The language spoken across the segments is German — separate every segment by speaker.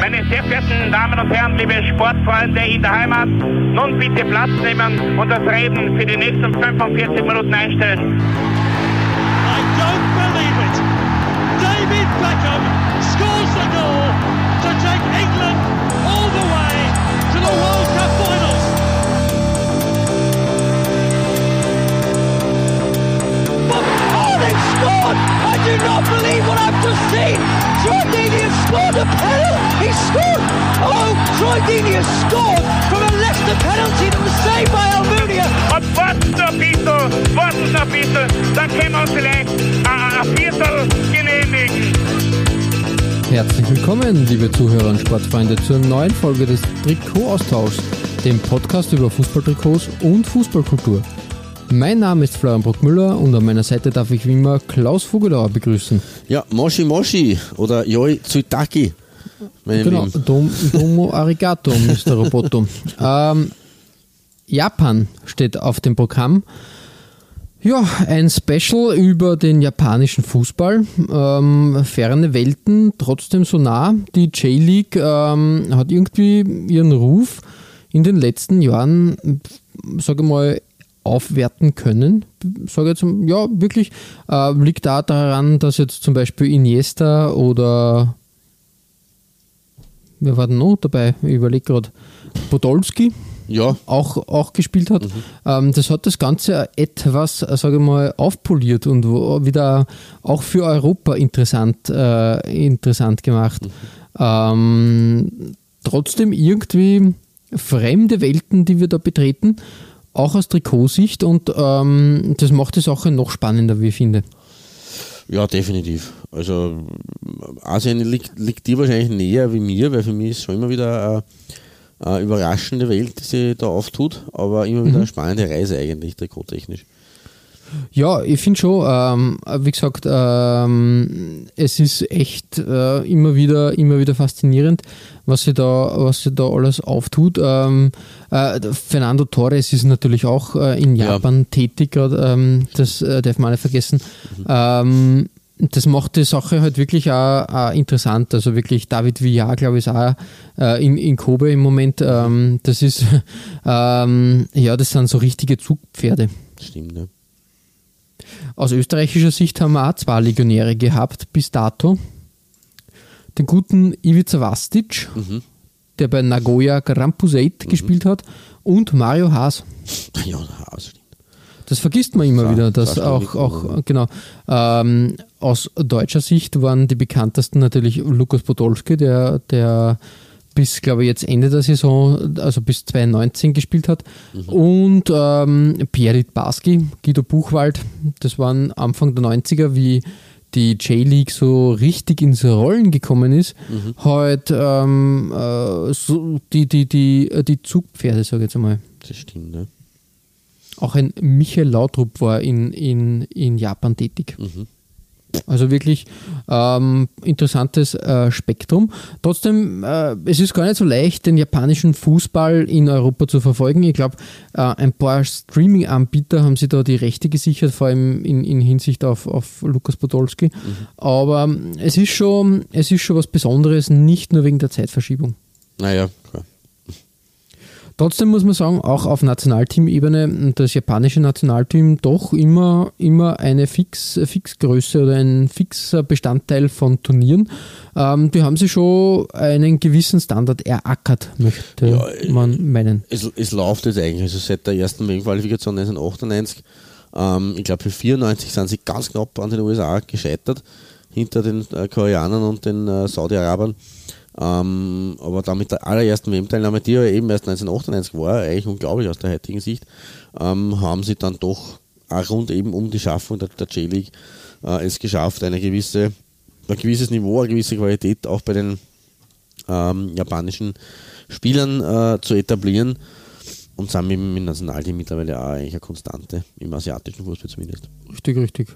Speaker 1: Meine sehr verehrten Damen und Herren, liebe Sportfreunde in der Heimat, nun bitte Platz nehmen und das Reden für die nächsten 45 Minuten einstellen.
Speaker 2: Do not believe what I've just seen! Troy Deeney has scored a penalty! He scored! Oh, Troy Deeney has scored from a Leicester penalty that was saved by Almunia!
Speaker 1: Und warten noch ein bisschen, warten noch ein bisschen, dann können wir uns vielleicht ein, ein Viertel genehmigen.
Speaker 3: Herzlich willkommen, liebe Zuhörer und Sportfreunde, zur neuen Folge des Trikot-Austauschs, dem Podcast über Fußballtrikots und Fußballkultur. Mein Name ist Florian Bruckmüller und an meiner Seite darf ich wie immer Klaus Vogelauer begrüßen.
Speaker 4: Ja, Moshi Moshi oder Yoi Tsutaki.
Speaker 3: Genau. Dom, Domo Arigato, Mr. Roboto. ähm, Japan steht auf dem Programm. Ja, ein Special über den japanischen Fußball. Ähm, ferne Welten, trotzdem so nah. Die J-League ähm, hat irgendwie ihren Ruf in den letzten Jahren, sage mal, aufwerten können. Sage jetzt, ja, wirklich. Äh, liegt da daran, dass jetzt zum Beispiel Iniesta oder wir waren noch dabei, ich überlege gerade, Podolski
Speaker 4: Ja,
Speaker 3: auch, auch gespielt hat. Ähm, das hat das Ganze etwas, sage ich mal, aufpoliert und wieder auch für Europa interessant, äh, interessant gemacht. Ähm, trotzdem irgendwie fremde Welten, die wir da betreten, auch aus Trikotsicht und ähm, das macht die Sache noch spannender, wie ich finde.
Speaker 4: ja, definitiv. Also Asien liegt, liegt dir wahrscheinlich näher wie mir, weil für mich ist schon immer wieder eine, eine überraschende Welt, die sich da auftut, aber immer wieder eine spannende Reise eigentlich, trikottechnisch.
Speaker 3: Ja, ich finde schon, ähm, wie gesagt, ähm, es ist echt äh, immer wieder, immer wieder faszinierend, was sie da, was sie da alles auftut. Ähm, äh, Fernando Torres ist natürlich auch äh, in
Speaker 4: Ja.
Speaker 3: Japan tätig, grad, ähm, das äh, darf man nicht vergessen. Ähm, das macht die Sache halt wirklich auch, auch interessant. Also wirklich David Villar, glaube ich, ist auch äh, in, in Kobe im Moment. Ähm, das ist, ja, das sind so richtige Zugpferde.
Speaker 4: Stimmt, ne?
Speaker 3: Aus österreichischer Sicht haben wir auch zwei Legionäre gehabt bis dato. Den guten Ivica Vastic, der bei Nagoya Grampuseit gespielt hat, und Mario Haas.
Speaker 4: Ja, Haas.
Speaker 3: Das vergisst man immer
Speaker 4: Klar,
Speaker 3: wieder, dass
Speaker 4: klar,
Speaker 3: auch, auch genau, ähm, aus deutscher Sicht waren die bekanntesten natürlich Lukas Podolski, der, der bis, glaube ich, jetzt Ende der Saison, also bis 2019 gespielt hat. Und ähm, Pierit Baski, Guido Buchwald, das waren Anfang der 90er, wie die J-League so richtig ins Rollen gekommen ist, halt ähm, äh, so die, die, die, die Zugpferde, sage ich jetzt einmal.
Speaker 4: Das stimmt, ne?
Speaker 3: Auch ein Michael Lautrup war in, in, in Japan tätig. Also wirklich ähm, interessantes äh, Spektrum. Trotzdem, äh, es ist gar nicht so leicht, den japanischen Fußball in Europa zu verfolgen. Ich glaube, äh, ein paar Streaming-Anbieter haben sich da die Rechte gesichert, vor allem in, in Hinsicht auf, auf Lukas Podolski. Aber ähm, es ist, schon, es ist schon was Besonderes, nicht nur wegen der Zeitverschiebung.
Speaker 4: Naja, klar.
Speaker 3: Trotzdem muss man sagen, auch auf Nationalteam-Ebene das japanische Nationalteam doch immer, immer eine Fix, Fixgröße oder ein fixer Bestandteil von Turnieren. Ähm, die haben sich schon einen gewissen Standard erackert, möchte
Speaker 4: Ja, äh,
Speaker 3: man meinen.
Speaker 4: Es, es läuft jetzt eigentlich, also seit der ersten WM-Qualifikation 1998, ähm, ich glaube für 94 sind sie ganz knapp an den USA gescheitert, hinter den äh, Koreanern und den äh, Saudi-Arabern. Ähm, aber dann mit der allerersten WM-Teilnahme, die ja eben erst 1998 war, eigentlich unglaublich aus der heutigen Sicht, ähm, haben sie dann doch auch rund eben um die Schaffung der, der J-League äh, es geschafft, eine gewisse, ein gewisses Niveau, eine gewisse Qualität auch bei den ähm, japanischen Spielern äh, zu etablieren und sind dem Nationalteam mittlerweile auch eigentlich eine Konstante, im asiatischen Fußball zumindest.
Speaker 3: Richtig, richtig.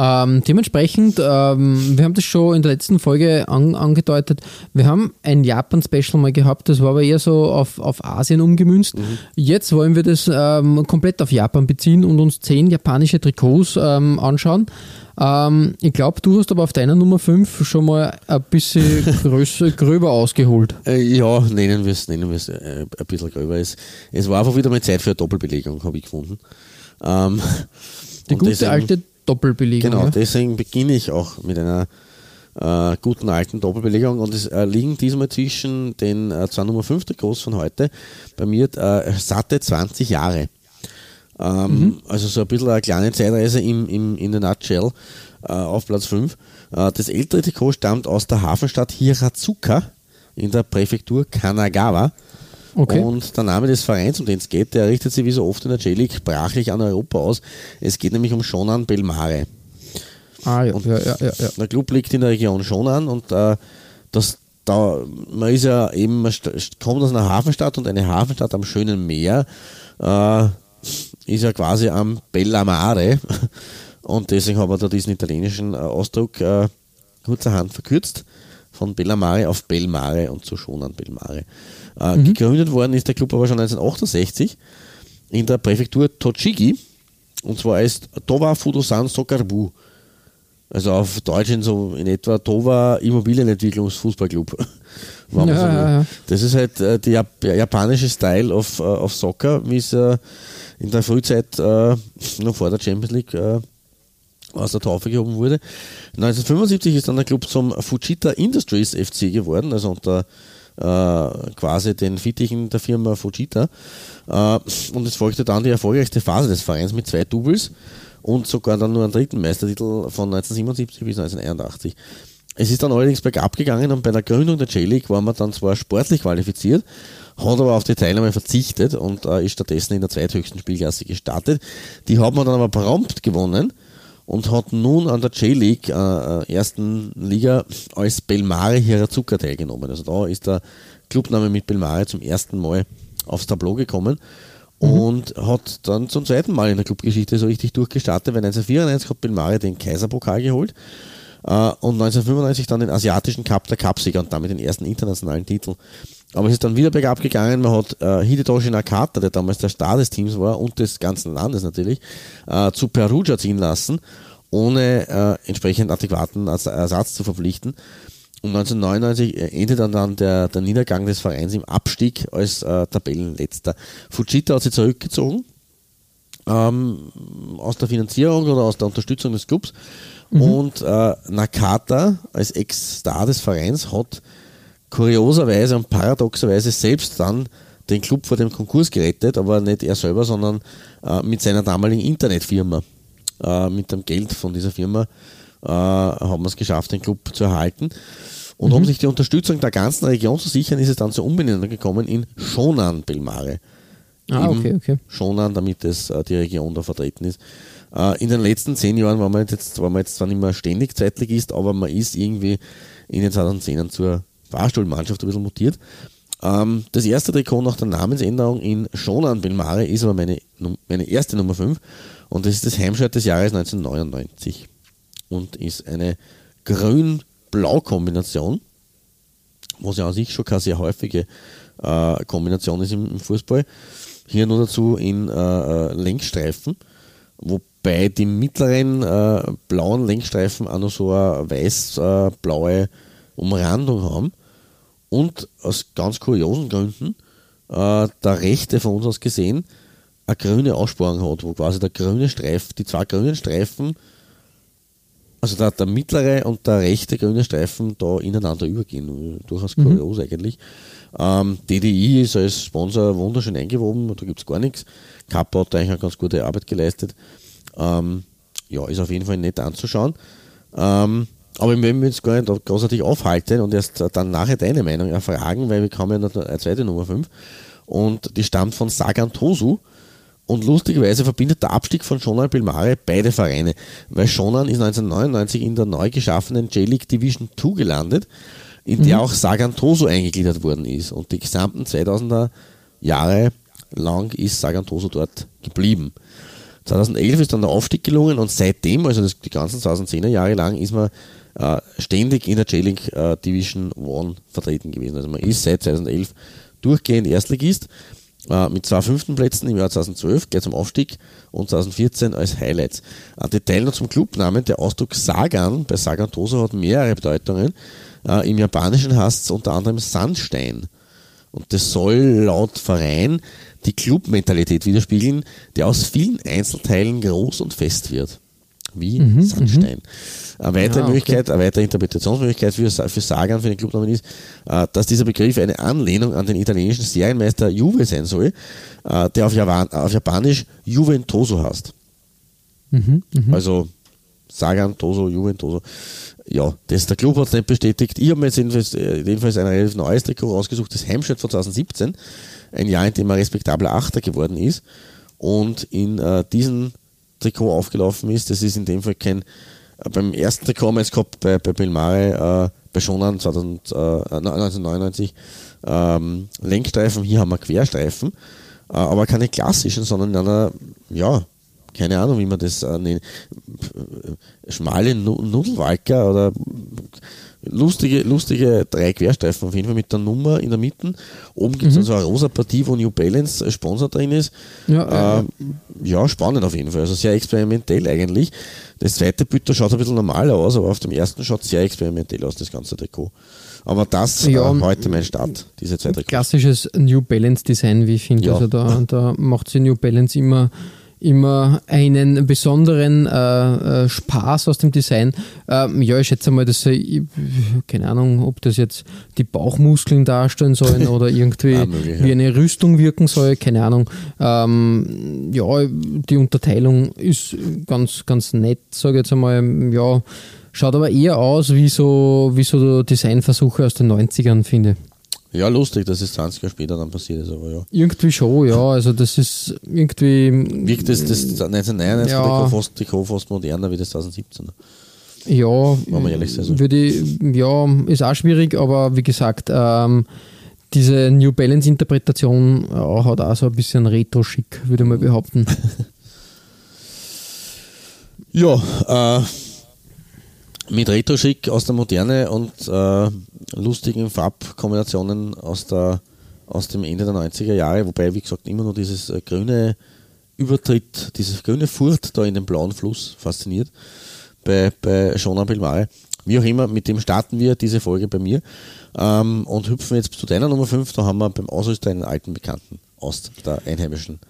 Speaker 3: Ähm, dementsprechend, ähm, wir haben das schon in der letzten Folge an, angedeutet, wir haben ein Japan-Special mal gehabt, das war aber eher so auf, auf Asien umgemünzt.
Speaker 4: Mhm.
Speaker 3: Jetzt wollen wir das ähm, komplett auf Japan beziehen und uns zehn japanische Trikots ähm, anschauen. Ähm, ich glaube, du hast aber auf deiner Nummer 5 schon mal ein bisschen größer, gröber ausgeholt.
Speaker 4: Äh, ja, nennen wir es nennen äh, ein bisschen gröber. Es, es war einfach wieder mal Zeit für eine Doppelbelegung, habe ich gefunden. Ähm,
Speaker 3: Die gute
Speaker 4: deswegen-
Speaker 3: alte Doppelbelegung.
Speaker 4: Genau,
Speaker 3: ja.
Speaker 4: deswegen beginne ich auch mit einer äh, guten alten Doppelbelegung und es äh, liegen diesmal zwischen den äh, zwei Nummer 5 Trikots von heute bei mir äh, satte 20 Jahre. Ähm, Also so ein bisschen eine kleine Zeitreise im, im, in der Nutshell äh, auf Platz 5. Äh, das ältere Trikot stammt aus der Hafenstadt Hiratsuka in der Präfektur Kanagawa.
Speaker 3: Okay.
Speaker 4: Und der Name des Vereins, um den es geht, der richtet sich wie so oft in der J-League sprachlich an Europa aus. Es geht nämlich um Shonan Belmare.
Speaker 3: ah, ja,
Speaker 4: Und
Speaker 3: ja, ja, ja, ja.
Speaker 4: Der Club liegt in der Region Shonan und äh, das, da, man ist ja eben, man kommt aus einer Hafenstadt und eine Hafenstadt am schönen Meer äh, ist ja quasi am Bella Mare und deswegen habe ich da diesen italienischen äh, Ausdruck äh, kurzerhand verkürzt von Bella Mare auf Belmare und zu Shonan Belmare. Äh, Gegründet worden ist der Club aber schon 1968 in der Präfektur Tochigi und zwar als Towa Fudosan Sokarbu. Also auf Deutsch in so in etwa Tova Immobilienentwicklungsfußballclub.
Speaker 3: Ja,
Speaker 4: so
Speaker 3: ja.
Speaker 4: Das ist halt äh, die Jap japanische Style of, äh, of Soccer, wie es äh, in der Frühzeit äh, noch vor der Champions League äh, aus der Taufe gehoben wurde. 1975 ist dann der Club zum Fujita Industries FC geworden, also unter äh, quasi den Fittichen der Firma Fujita. Äh, und es folgte dann die erfolgreichste Phase des Vereins mit zwei Doubles und sogar dann nur einen dritten Meistertitel von 1977 bis 1981. Es ist dann allerdings bergab gegangen und bei der Gründung der J-League war man dann zwar sportlich qualifiziert, hat aber auf die Teilnahme verzichtet und äh, ist stattdessen in der zweithöchsten Spielklasse gestartet. Die hat man dann aber prompt gewonnen und hat nun an der J-League, äh, äh, ersten Liga, als Belmare Hirazuka teilgenommen. Also da ist der Clubname mit Belmare zum ersten Mal aufs Tableau gekommen und hat dann zum zweiten Mal in der Clubgeschichte so richtig durchgestartet, weil 1994 hat Belmare den Kaiserpokal geholt äh, und 1995 dann den asiatischen Cup der Cupsieger und damit den ersten internationalen Titel. Aber es ist dann wieder bergab gegangen. Man hat äh, Hidetoshi Nakata, der damals der Star des Teams war und des ganzen Landes natürlich, äh, zu Perugia ziehen lassen, ohne äh, entsprechend adäquaten Ers- Ersatz zu verpflichten. Und 1999 endet dann, dann der, der Niedergang des Vereins im Abstieg als äh, Tabellenletzter. Fujita hat sich zurückgezogen ähm, aus der Finanzierung oder aus der Unterstützung des Clubs. Und äh, Nakata als Ex-Star des Vereins hat kurioserweise und paradoxerweise selbst dann den Club vor dem Konkurs gerettet, aber nicht er selber, sondern äh, mit seiner damaligen Internetfirma. Äh, mit dem Geld von dieser Firma äh, haben wir es geschafft, den Club zu erhalten. Und um sich die Unterstützung der ganzen Region zu sichern, ist es dann zur Umbenennung gekommen in Shonan Belmare.
Speaker 3: Ah, okay, okay.
Speaker 4: Shonan, damit es, äh, die Region da vertreten ist. Äh, in den letzten zehn Jahren war man jetzt, war man jetzt zwar nicht mehr ständig Zweitligist, aber man ist irgendwie in den 2010ern zur Fahrstuhlmannschaft ein bisschen mutiert. Ähm, das erste Trikot nach der Namensänderung in Shonan Belmare ist aber meine, meine erste Nummer 5 und das ist das Heimshirt des Jahres 1999 und ist eine Grün-Blau-Kombination, was ja an sich schon keine sehr häufige äh, Kombination ist im, im Fußball. Hier nur dazu in äh, äh, Längsstreifen, wobei die mittleren äh, blauen Längsstreifen auch noch so eine weiß-blaue Umrandung haben. Und aus ganz kuriosen Gründen äh, der rechte von uns aus gesehen eine grüne Aussparung hat, wo quasi der grüne Streifen, die zwei grünen Streifen, also der, der mittlere und der rechte grüne Streifen da ineinander übergehen. Durchaus kurios eigentlich. Ähm, DDI ist als Sponsor wunderschön eingewoben, da gibt es gar nichts. Kappa hat da eigentlich eine ganz gute Arbeit geleistet. Ähm, ja, ist auf jeden Fall nett anzuschauen. Ähm, aber wir uns gar nicht großartig aufhalten und erst dann nachher deine Meinung erfragen, weil wir haben ja noch eine zweite Nummer 5 und die stammt von Sagan Tosu und lustigerweise verbindet der Abstieg von Shonan Belmare beide Vereine, weil Shonan ist 1999 in der neu geschaffenen J-League Division 2 gelandet, in der auch Sagan Tosu eingegliedert worden ist und die gesamten 2000er Jahre lang ist Sagan Tosu dort geblieben. 2011 ist dann der Aufstieg gelungen und seitdem, also das, die ganzen 2010er Jahre lang, ist man äh, ständig in der J-League äh, Division 1 vertreten gewesen. Also man ist seit 2011 durchgehend Erstligist äh, mit zwei fünften Plätzen im Jahr 2012 gleich zum Aufstieg und 2014 als Highlights. Ein Detail noch zum Clubnamen, der Ausdruck Sagan bei Sagan Toso hat mehrere Bedeutungen. Äh, Im Japanischen heißt es unter anderem Sandstein. Und das soll laut Verein die Clubmentalität widerspiegeln, der aus vielen Einzelteilen groß und fest wird. Wie
Speaker 3: Mhm,
Speaker 4: Sandstein. Eine weitere
Speaker 3: Ja, okay.
Speaker 4: Möglichkeit, eine weitere Interpretationsmöglichkeit für, für Sagan, für den Clubnamen ist, äh, dass dieser Begriff eine Anlehnung an den italienischen Serienmeister Juve sein soll, äh, der auf, Japan, auf Japanisch Juventoso heißt.
Speaker 3: Mhm,
Speaker 4: Also Sagan, Toso, Juventoso. Ja, das, der Club hat es nicht bestätigt. Ich habe mir jetzt jedenfalls, äh, jedenfalls ein relativ neues Trikot rausgesucht, das Heimstedt von 2017. Ein Jahr, in dem er respektabler Achter geworden ist und in äh, diesem Trikot aufgelaufen ist. Das ist in dem Fall kein, äh, beim ersten Trikot haben wir jetzt gehabt bei, bei Belmare, äh, bei Schonan 2000, äh, 1999 ähm, Lenkstreifen, hier haben wir Querstreifen, äh, aber keine klassischen, sondern in einer, ja, keine Ahnung, wie man das äh, nennt, schmale Nu- Nudelwalker oder lustige, lustige drei Querstreifen auf jeden Fall mit der Nummer in der Mitte. Oben gibt es
Speaker 3: Mhm.
Speaker 4: also eine rosa Partie, wo New Balance äh, Sponsor drin ist.
Speaker 3: Ja,
Speaker 4: äh, ja, spannend auf jeden Fall. Also sehr experimentell eigentlich. Das zweite da schaut ein bisschen normaler aus, aber auf dem ersten schaut sehr experimentell aus, das ganze Trikot. Aber das
Speaker 3: Ja,
Speaker 4: äh, heute mein Start, diese zwei Trikots.
Speaker 3: klassisches New Balance Design, wie ich finde.
Speaker 4: Ja.
Speaker 3: Also da, da macht sich New Balance immer, immer einen besonderen äh, äh, Spaß aus dem Design. Ähm, ja, ich schätze mal, dass sie, keine Ahnung, ob das jetzt die Bauchmuskeln darstellen sollen oder irgendwie
Speaker 4: Ah, möglich,
Speaker 3: wie eine Rüstung wirken soll, keine Ahnung. Ähm, ja, die Unterteilung ist ganz, ganz nett, sage ich jetzt einmal. Ja, schaut aber eher aus wie so, wie so Designversuche aus den 90ern, finde ich.
Speaker 4: Ja, lustig, dass es 20 Jahre später dann passiert ist, aber ja.
Speaker 3: Irgendwie schon, ja. Also das ist irgendwie.
Speaker 4: Wirkt das, das 1999
Speaker 3: Ja.
Speaker 4: Fast, fast moderner wie das 2017?
Speaker 3: Ja,
Speaker 4: Wollen wir ehrlich sein,
Speaker 3: würde ich, ja, ist auch schwierig, aber wie gesagt, ähm, diese New Balance Interpretation ja, hat auch so ein bisschen Retro-Schick, würde ich mal behaupten.
Speaker 4: Ja, äh, mit Retro-Schick aus der Moderne und äh, lustigen Farbkombinationen aus, der, aus dem Ende der 90er Jahre, wobei, wie gesagt, immer nur dieses äh, grüne Übertritt, dieses grüne Furt da in den blauen Fluss fasziniert bei, bei Shonan Belmare. Wie auch immer, mit dem starten wir diese Folge bei mir ähm, und hüpfen jetzt zu deiner Nummer 5. Da haben wir beim Ausrüster einen alten Bekannten aus der einheimischen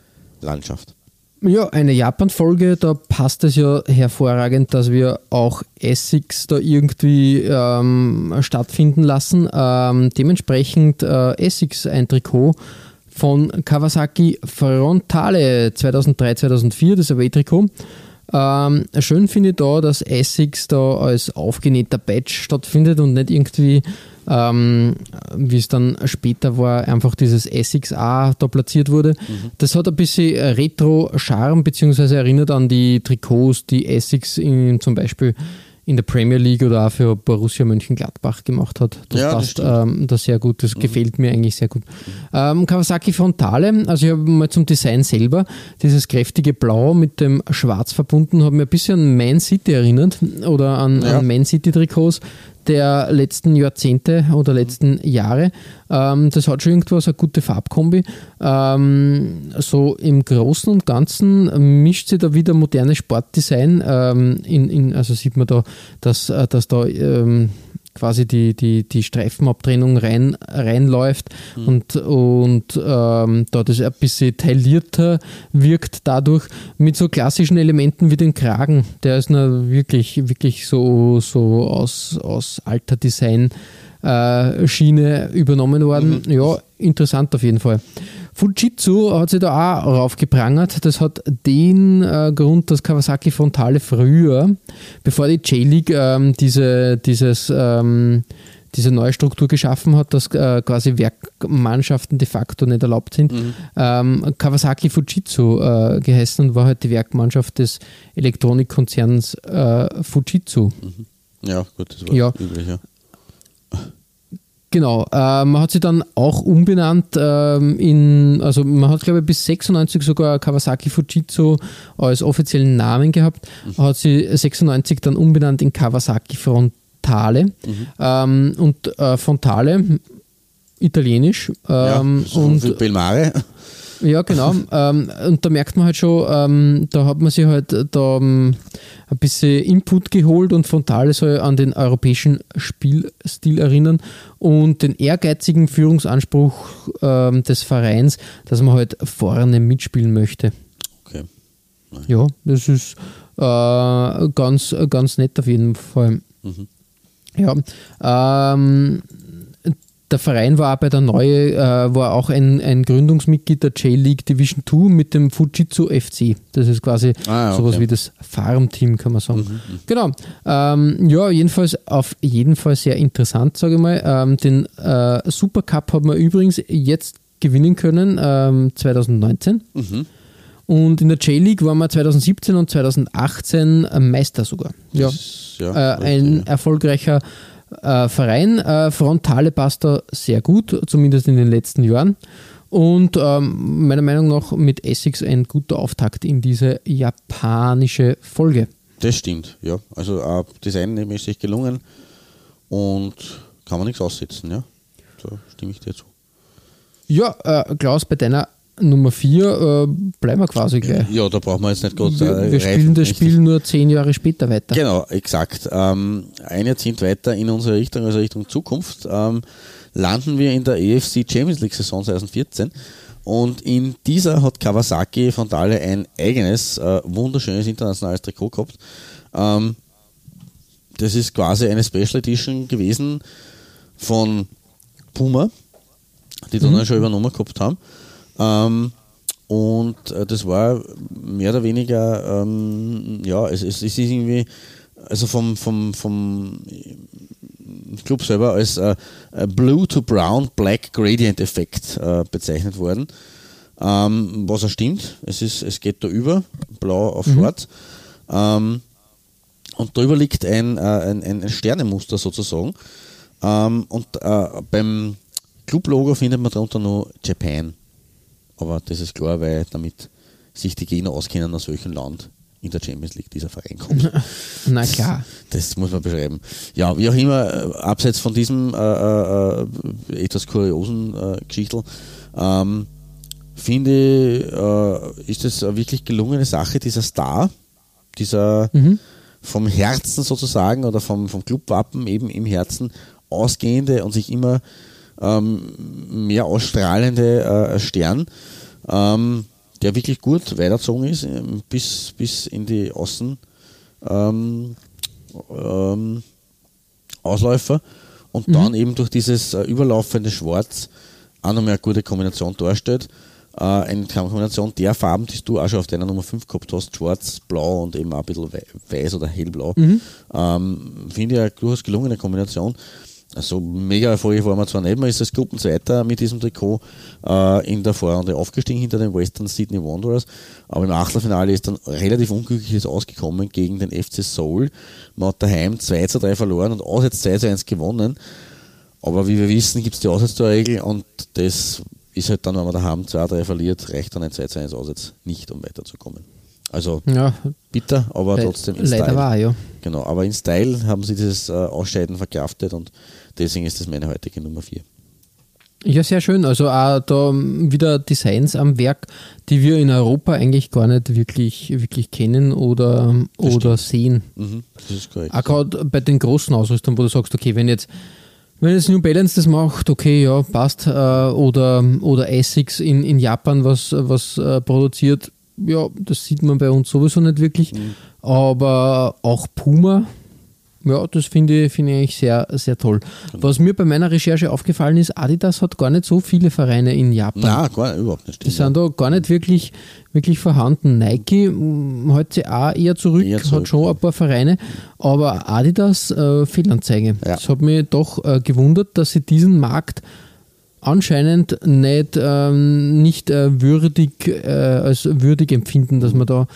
Speaker 4: Landschaft.
Speaker 3: Ja, eine Japan-Folge, da passt es ja hervorragend, dass wir auch Essex da irgendwie ähm, stattfinden lassen. Ähm, dementsprechend äh, Essex ein Trikot von Kawasaki Frontale 2003-2004, das Away-Trikot. Ähm, schön finde ich da, dass Essex da als aufgenähter Badge stattfindet und nicht irgendwie, ähm, wie es dann später war, einfach dieses Essex A da platziert wurde. Das hat ein bisschen Retro-Charme, beziehungsweise erinnert an die Trikots, die Essex in, zum Beispiel in der Premier League oder auch für Borussia Mönchengladbach gemacht hat. Das
Speaker 4: Ja, das
Speaker 3: passt
Speaker 4: stimmt.
Speaker 3: ähm, da sehr gut, das gefällt mir eigentlich sehr gut. Ähm, Kawasaki Frontale, also ich habe mal zum Design selber, dieses kräftige Blau mit dem Schwarz verbunden, hat mir ein bisschen an Man City erinnert oder an,
Speaker 4: Ja.
Speaker 3: an Man City Trikots der letzten Jahrzehnte oder letzten Jahre. Ähm, das hat schon irgendwas, eine gute Farbkombi. Ähm, so im Großen und Ganzen mischt sich da wieder modernes Sportdesign. Ähm, in, in, also sieht man da, dass, äh, dass da ähm, quasi die, die, die Streifenabtrennung rein, reinläuft und, und ähm, da das ein bisschen taillierter wirkt dadurch mit so klassischen Elementen wie den Kragen. Der ist na wirklich, wirklich so, so aus, aus alter Design äh, Schiene übernommen worden. Ja, interessant auf jeden Fall. Fujitsu hat sich da auch raufgeprangert. Das hat den äh, Grund, dass Kawasaki Frontale früher, bevor die J-League ähm, diese, dieses, ähm, diese neue Struktur geschaffen hat, dass äh, quasi Werkmannschaften de facto nicht erlaubt sind, ähm, Kawasaki Fujitsu äh, geheißen und war halt die Werkmannschaft des Elektronikkonzerns äh, Fujitsu.
Speaker 4: Ja, gut, das war
Speaker 3: Ja.
Speaker 4: üblich, ja.
Speaker 3: Genau, äh, man hat sie dann auch umbenannt ähm, in, also man hat glaube ich bis 96 sogar Kawasaki Fujitsu als offiziellen Namen gehabt,
Speaker 4: Mhm.
Speaker 3: hat sie 96 dann umbenannt in Kawasaki Frontale
Speaker 4: Mhm.
Speaker 3: ähm, und äh, Frontale italienisch ähm,
Speaker 4: so
Speaker 3: und
Speaker 4: Belmare.
Speaker 3: Ja, genau. ähm, und da merkt man halt schon, ähm, da hat man sich halt da ähm, ein bisschen Input geholt und Frontale soll an den europäischen Spielstil erinnern und den ehrgeizigen Führungsanspruch ähm, des Vereins, dass man halt vorne mitspielen möchte.
Speaker 4: Okay.
Speaker 3: Ja, das ist äh, ganz, ganz nett auf jeden Fall. Ja, ähm, der Verein war auch bei der Neue, äh, war auch ein, ein Gründungsmitglied der J-League Division 2 mit dem Fujitsu FC. Das ist quasi
Speaker 4: Ah, okay.
Speaker 3: sowas wie das Farmteam, kann man sagen. Genau. Ähm, ja, jedenfalls auf jeden Fall sehr interessant, sage ich mal. Ähm, den äh, Supercup hat man übrigens jetzt gewinnen können, ähm, 2019. Und in der J-League waren wir 2017 und 2018 Meister sogar. Ja.
Speaker 4: ja,
Speaker 3: äh, ein
Speaker 4: ja.
Speaker 3: erfolgreicher äh, Verein. Äh, Frontale passt da sehr gut, zumindest in den letzten Jahren. Und ähm, meiner Meinung nach mit Essex ein guter Auftakt in diese japanische Folge.
Speaker 4: Das stimmt, ja. Also äh, designmäßig gelungen und kann man nichts aussetzen, ja. So stimme ich dir zu.
Speaker 3: Ja, äh, Klaus, bei deiner Nummer 4 äh, bleiben wir quasi gleich.
Speaker 4: Ja, da brauchen wir jetzt nicht Gott
Speaker 3: Wir, wir spielen das Spiel nur zehn Jahre später weiter.
Speaker 4: Genau, exakt. Ähm, ein Jahrzehnt weiter in unsere Richtung, also Richtung Zukunft, ähm, landen wir in der EFC Champions League Saison 2014. Und in dieser hat Kawasaki Frontale ein eigenes, äh, wunderschönes internationales Trikot gehabt. Ähm, das ist quasi eine Special Edition gewesen von Puma, die dann schon übernommen gehabt haben. Ähm, und äh, das war mehr oder weniger, ähm, ja, es, es ist irgendwie, also vom, vom, vom Club selber als äh, äh, Blue to Brown Black Gradient Effekt äh, bezeichnet worden. Ähm, was er stimmt, es, ist, es geht da über, blau auf schwarz. Ähm, und drüber liegt ein, äh, ein, ein ein Sternemuster sozusagen. Ähm, und äh, beim Club-Logo findet man darunter noch Japan. Aber das ist klar, weil damit sich die Gegner auskennen, aus welchem Land in der Champions League dieser Verein kommt.
Speaker 3: Na klar.
Speaker 4: Das muss man beschreiben. Ja, wie auch immer, äh, abseits von diesem äh, äh, äh, etwas kuriosen äh, Geschichtel, ähm, finde, äh, ist es eine wirklich gelungene Sache, dieser Star, dieser vom Herzen sozusagen oder vom, vom Clubwappen eben im Herzen ausgehende und sich immer ähm, mehr ausstrahlende äh, Stern, ähm, der wirklich gut weitergezogen ist, ähm, bis, bis in die Außen. Ähm, ähm, Ausläufer und dann eben durch dieses äh, überlaufende Schwarz auch noch mehr eine gute Kombination darstellt. Äh, eine Kombination der Farben, die du auch schon auf deiner Nummer 5 gehabt hast, schwarz, blau und eben auch ein bisschen wei- weiß oder hellblau. Ähm, Finde ich eine durchaus gelungene Kombination. Also mega erfolgreich waren wir zwar nicht, man ist als Gruppenzweiter mit diesem Trikot äh, in der Vorrunde aufgestiegen hinter den Western Sydney Wanderers, aber im Achtelfinale ist dann relativ unglückliches ausgekommen gegen den FC Seoul. Man hat daheim 2 zu 3 verloren und auswärts 2 zu 1 gewonnen. Aber wie wir wissen, gibt es die Auswärtstorregel und das ist halt dann, wenn man daheim 2 3 verliert, reicht dann ein 2 zu 1 Auswärts nicht, um weiterzukommen. Also
Speaker 3: Ja,
Speaker 4: bitter, aber trotzdem in
Speaker 3: leider
Speaker 4: Style.
Speaker 3: war, ja.
Speaker 4: Genau, aber in Style haben sie dieses äh, Ausscheiden verkraftet und deswegen ist das meine heutige Nummer 4.
Speaker 3: Ja, sehr schön. Also auch da wieder Designs am Werk, die wir in Europa eigentlich gar nicht wirklich, wirklich kennen oder, oder sehen.
Speaker 4: Mhm, das ist korrekt.
Speaker 3: Auch gerade bei den großen Ausrüstern, wo du sagst, okay, wenn jetzt, wenn jetzt New Balance das macht, okay, ja, passt, äh, oder, oder Essex in, in Japan was, was äh, produziert, ja, das sieht man bei uns sowieso nicht wirklich. Aber auch Puma, ja, das finde ich, finde ich eigentlich sehr, sehr toll. Was mir bei meiner Recherche aufgefallen ist, Adidas hat gar nicht so viele Vereine in Japan.
Speaker 4: Na, gar überhaupt nicht.
Speaker 3: Die sind da gar nicht wirklich, wirklich vorhanden. Nike hält sich auch eher zurück,
Speaker 4: Eher zurück.
Speaker 3: hat schon ein paar Vereine, aber Adidas äh, Fehlanzeige.
Speaker 4: Ja.
Speaker 3: Das hat mich doch äh, gewundert, dass sie diesen Markt anscheinend nicht, ähm, nicht äh, würdig, äh, als würdig empfinden, dass man da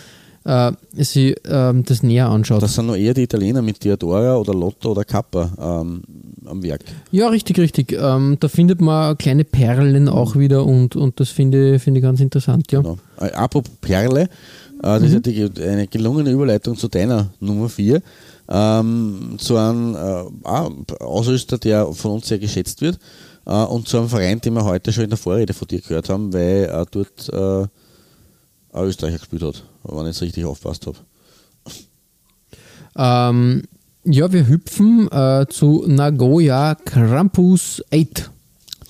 Speaker 3: äh, sie ähm, das näher anschaut.
Speaker 4: Das sind noch eher die Italiener mit Diadora oder Lotto oder Kappa ähm, am Werk.
Speaker 3: Ja, richtig, richtig. Ähm, da findet man kleine Perlen auch wieder und, und das finde finde ich ganz interessant. Ja.
Speaker 4: Genau. Äh, apropos Perle, äh, das ist ja eine gelungene Überleitung zu deiner Nummer 4. Ähm, zu einem äh, Ausrüster, der von uns sehr geschätzt wird äh, und zu einem Verein, den wir heute schon in der Vorrede von dir gehört haben, weil er dort äh, ein Österreicher gespielt hat, wenn ich es richtig aufpasst habe.
Speaker 3: Ähm, ja, wir hüpfen äh, zu Nagoya Krampus 8.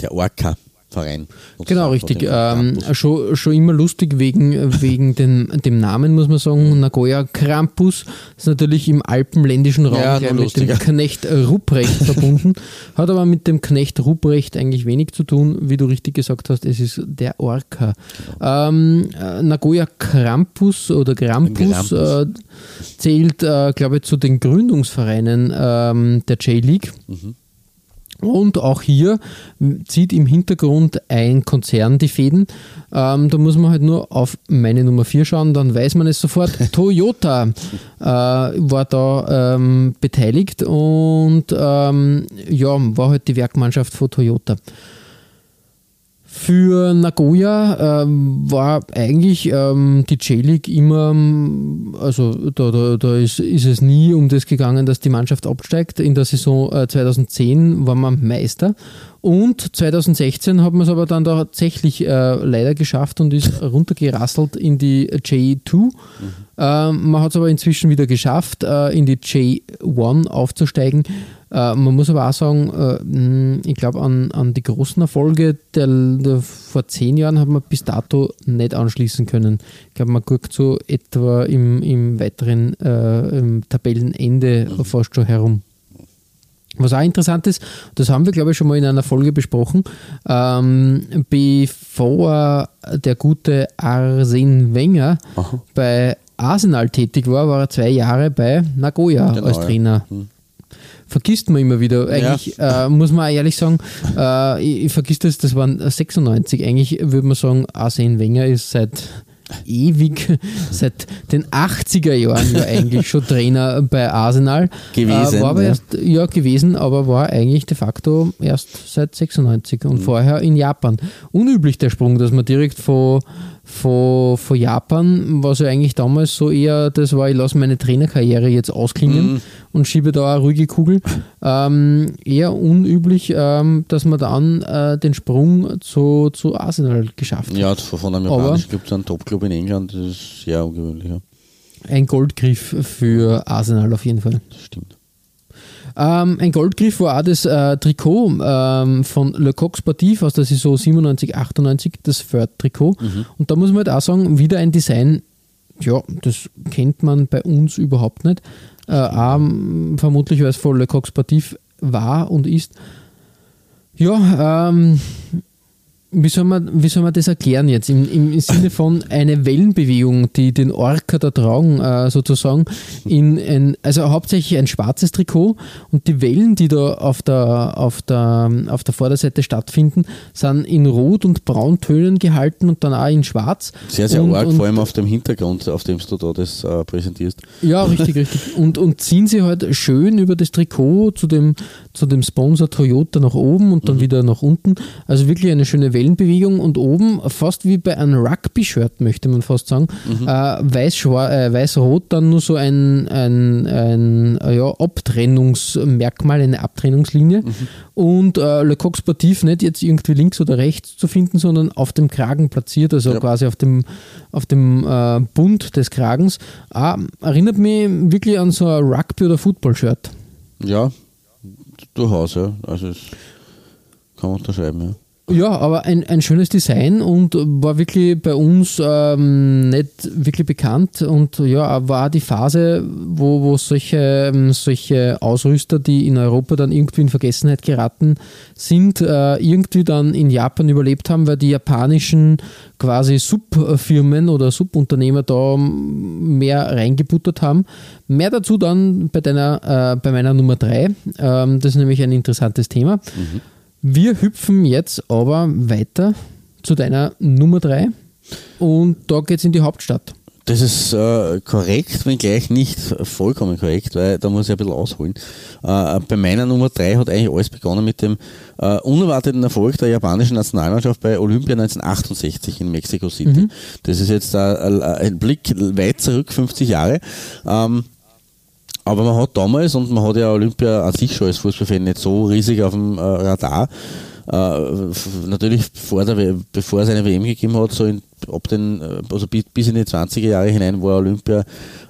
Speaker 4: Der Orca. Verein.
Speaker 3: Genau, richtig. Ähm, schon, schon immer lustig wegen, wegen den, dem Namen, muss man sagen. Nagoya Krampus ist natürlich im alpenländischen Raum
Speaker 4: Ja,
Speaker 3: mit dem. Knecht Ruprecht verbunden. Hat aber mit dem Knecht Ruprecht eigentlich wenig zu tun. Wie du richtig gesagt hast, es ist der Orca. Ähm, äh, Nagoya Krampus oder Krampus. Äh, zählt, äh, glaube ich, zu den Gründungsvereinen ähm, der J-League. Und auch hier zieht im Hintergrund ein Konzern die Fäden. Ähm, da muss man halt nur auf meine Nummer 4 schauen, dann weiß man es sofort. Toyota äh, war da ähm, beteiligt und ähm, ja, war halt die Werkmannschaft von Toyota. Für Nagoya ähm, war eigentlich ähm, die J-League immer, ähm, also da, da, da ist, ist es nie um das gegangen, dass die Mannschaft absteigt. In der Saison äh, 2010 war man Meister und 2016 hat man es aber dann tatsächlich äh, leider geschafft und ist runtergerasselt in die J2. Ähm, man hat es aber inzwischen wieder geschafft, äh, in die J1 aufzusteigen. Äh, man muss aber auch sagen, äh, mh, ich glaube, an, an die großen Erfolge der, der, vor zehn Jahren hat man bis dato nicht anschließen können. Ich glaube, man guckt so etwa im, im weiteren äh, im Tabellenende fast schon herum. Was auch interessant ist, das haben wir, glaube ich, schon mal in einer Folge besprochen, ähm, bevor der gute Arsene Wenger bei Arsenal tätig war, war er zwei Jahre bei Nagoya
Speaker 4: Genau,
Speaker 3: als
Speaker 4: ja.
Speaker 3: Trainer. Vergisst man immer wieder. Eigentlich äh, muss man ehrlich sagen, äh, ich, ich vergiss das, das waren 96. Eigentlich würde man sagen, Arsene Wenger ist seit ewig, seit den 80er Jahren ja eigentlich schon Trainer bei Arsenal.
Speaker 4: Gewesen,
Speaker 3: Äh, war aber
Speaker 4: ja.
Speaker 3: erst, ja, gewesen, aber war eigentlich de facto erst seit 96
Speaker 4: Mhm.
Speaker 3: und vorher in Japan. Unüblich der Sprung, dass man direkt von, von, von Japan, was ja eigentlich damals so eher, das war, ich lasse meine Trainerkarriere jetzt ausklingen
Speaker 4: Mhm.
Speaker 3: und schiebe da eine ruhige Kugel. Ähm, eher unüblich, ähm, dass man dann äh, den Sprung zu, zu Arsenal geschafft hat.
Speaker 4: Ja, von einem japanischen Club zu einem Top-Club in England, das ist sehr ungewöhnlich. Ja.
Speaker 3: Ein Goldgriff für Arsenal auf jeden Fall.
Speaker 4: Das stimmt.
Speaker 3: Ähm, ein Goldgriff war auch das äh, Trikot ähm, von Le Coq Sportif aus der Saison 97, 98, das Third-Trikot. Und da muss man halt auch sagen, wieder ein Design, ja, das kennt man bei uns überhaupt nicht. Äh, auch, m, vermutlich, weil es von Le Coq Sportif war und ist. Ja, ähm, wie soll, man, wie soll man das erklären jetzt? Im, im Sinne von eine Wellenbewegung, die den Orca da tragen, äh, sozusagen, in ein, also hauptsächlich ein schwarzes Trikot und die Wellen, die da auf der, auf der, auf der Vorderseite stattfinden, sind in Rot- und Brauntönen gehalten und dann auch in Schwarz.
Speaker 4: Sehr, sehr
Speaker 3: und,
Speaker 4: arg,
Speaker 3: und,
Speaker 4: vor allem auf dem Hintergrund, auf dem du da das äh, präsentierst.
Speaker 3: Ja, richtig, richtig. Und, und ziehen sie halt schön über das Trikot zu dem, zu dem Sponsor Toyota nach oben und dann wieder nach unten. Also wirklich eine schöne Wellenbewegung und oben fast wie bei einem Rugby-Shirt, möchte man fast sagen. Äh, weiß-schwa- äh, weiß-rot dann nur so ein, ein, ein ja, Abtrennungsmerkmal, eine Abtrennungslinie. Und äh, Le Coq Sportif nicht jetzt irgendwie links oder rechts zu finden, sondern auf dem Kragen platziert, also
Speaker 4: Ja.
Speaker 3: quasi auf dem, auf dem äh, Bund des Kragens. Ah, erinnert mich wirklich an so ein Rugby- oder Football-Shirt.
Speaker 4: Ja, durchaus, ja. Also es kann man unterschreiben, ja.
Speaker 3: Ja, aber ein, ein schönes Design und war wirklich bei uns ähm, nicht wirklich bekannt und ja, war die Phase, wo, wo solche, ähm, solche Ausrüster, die in Europa dann irgendwie in Vergessenheit geraten sind, äh, irgendwie dann in Japan überlebt haben, weil die japanischen quasi Subfirmen oder Subunternehmer da mehr reingebuttert haben. Mehr dazu dann bei, deiner, äh, bei meiner Nummer 3. Ähm, das ist nämlich ein interessantes Thema. Wir hüpfen jetzt aber weiter zu deiner Nummer 3 und da geht es in die Hauptstadt.
Speaker 4: Das ist äh, korrekt, wenngleich nicht vollkommen korrekt, weil da muss ich ein bisschen ausholen. Äh, bei meiner Nummer 3 hat eigentlich alles begonnen mit dem äh, unerwarteten Erfolg der japanischen Nationalmannschaft bei Olympia 1968 in Mexico City. Mhm. Das ist jetzt ein, ein Blick weit zurück, 50 Jahre. Ähm, aber man hat damals, und man hat ja Olympia an sich schon als Fußballfan nicht so riesig auf dem äh, Radar, äh, natürlich vor der, bevor es eine WM gegeben hat, so in, ab den, äh, also bis, in die 20er Jahre hinein war Olympia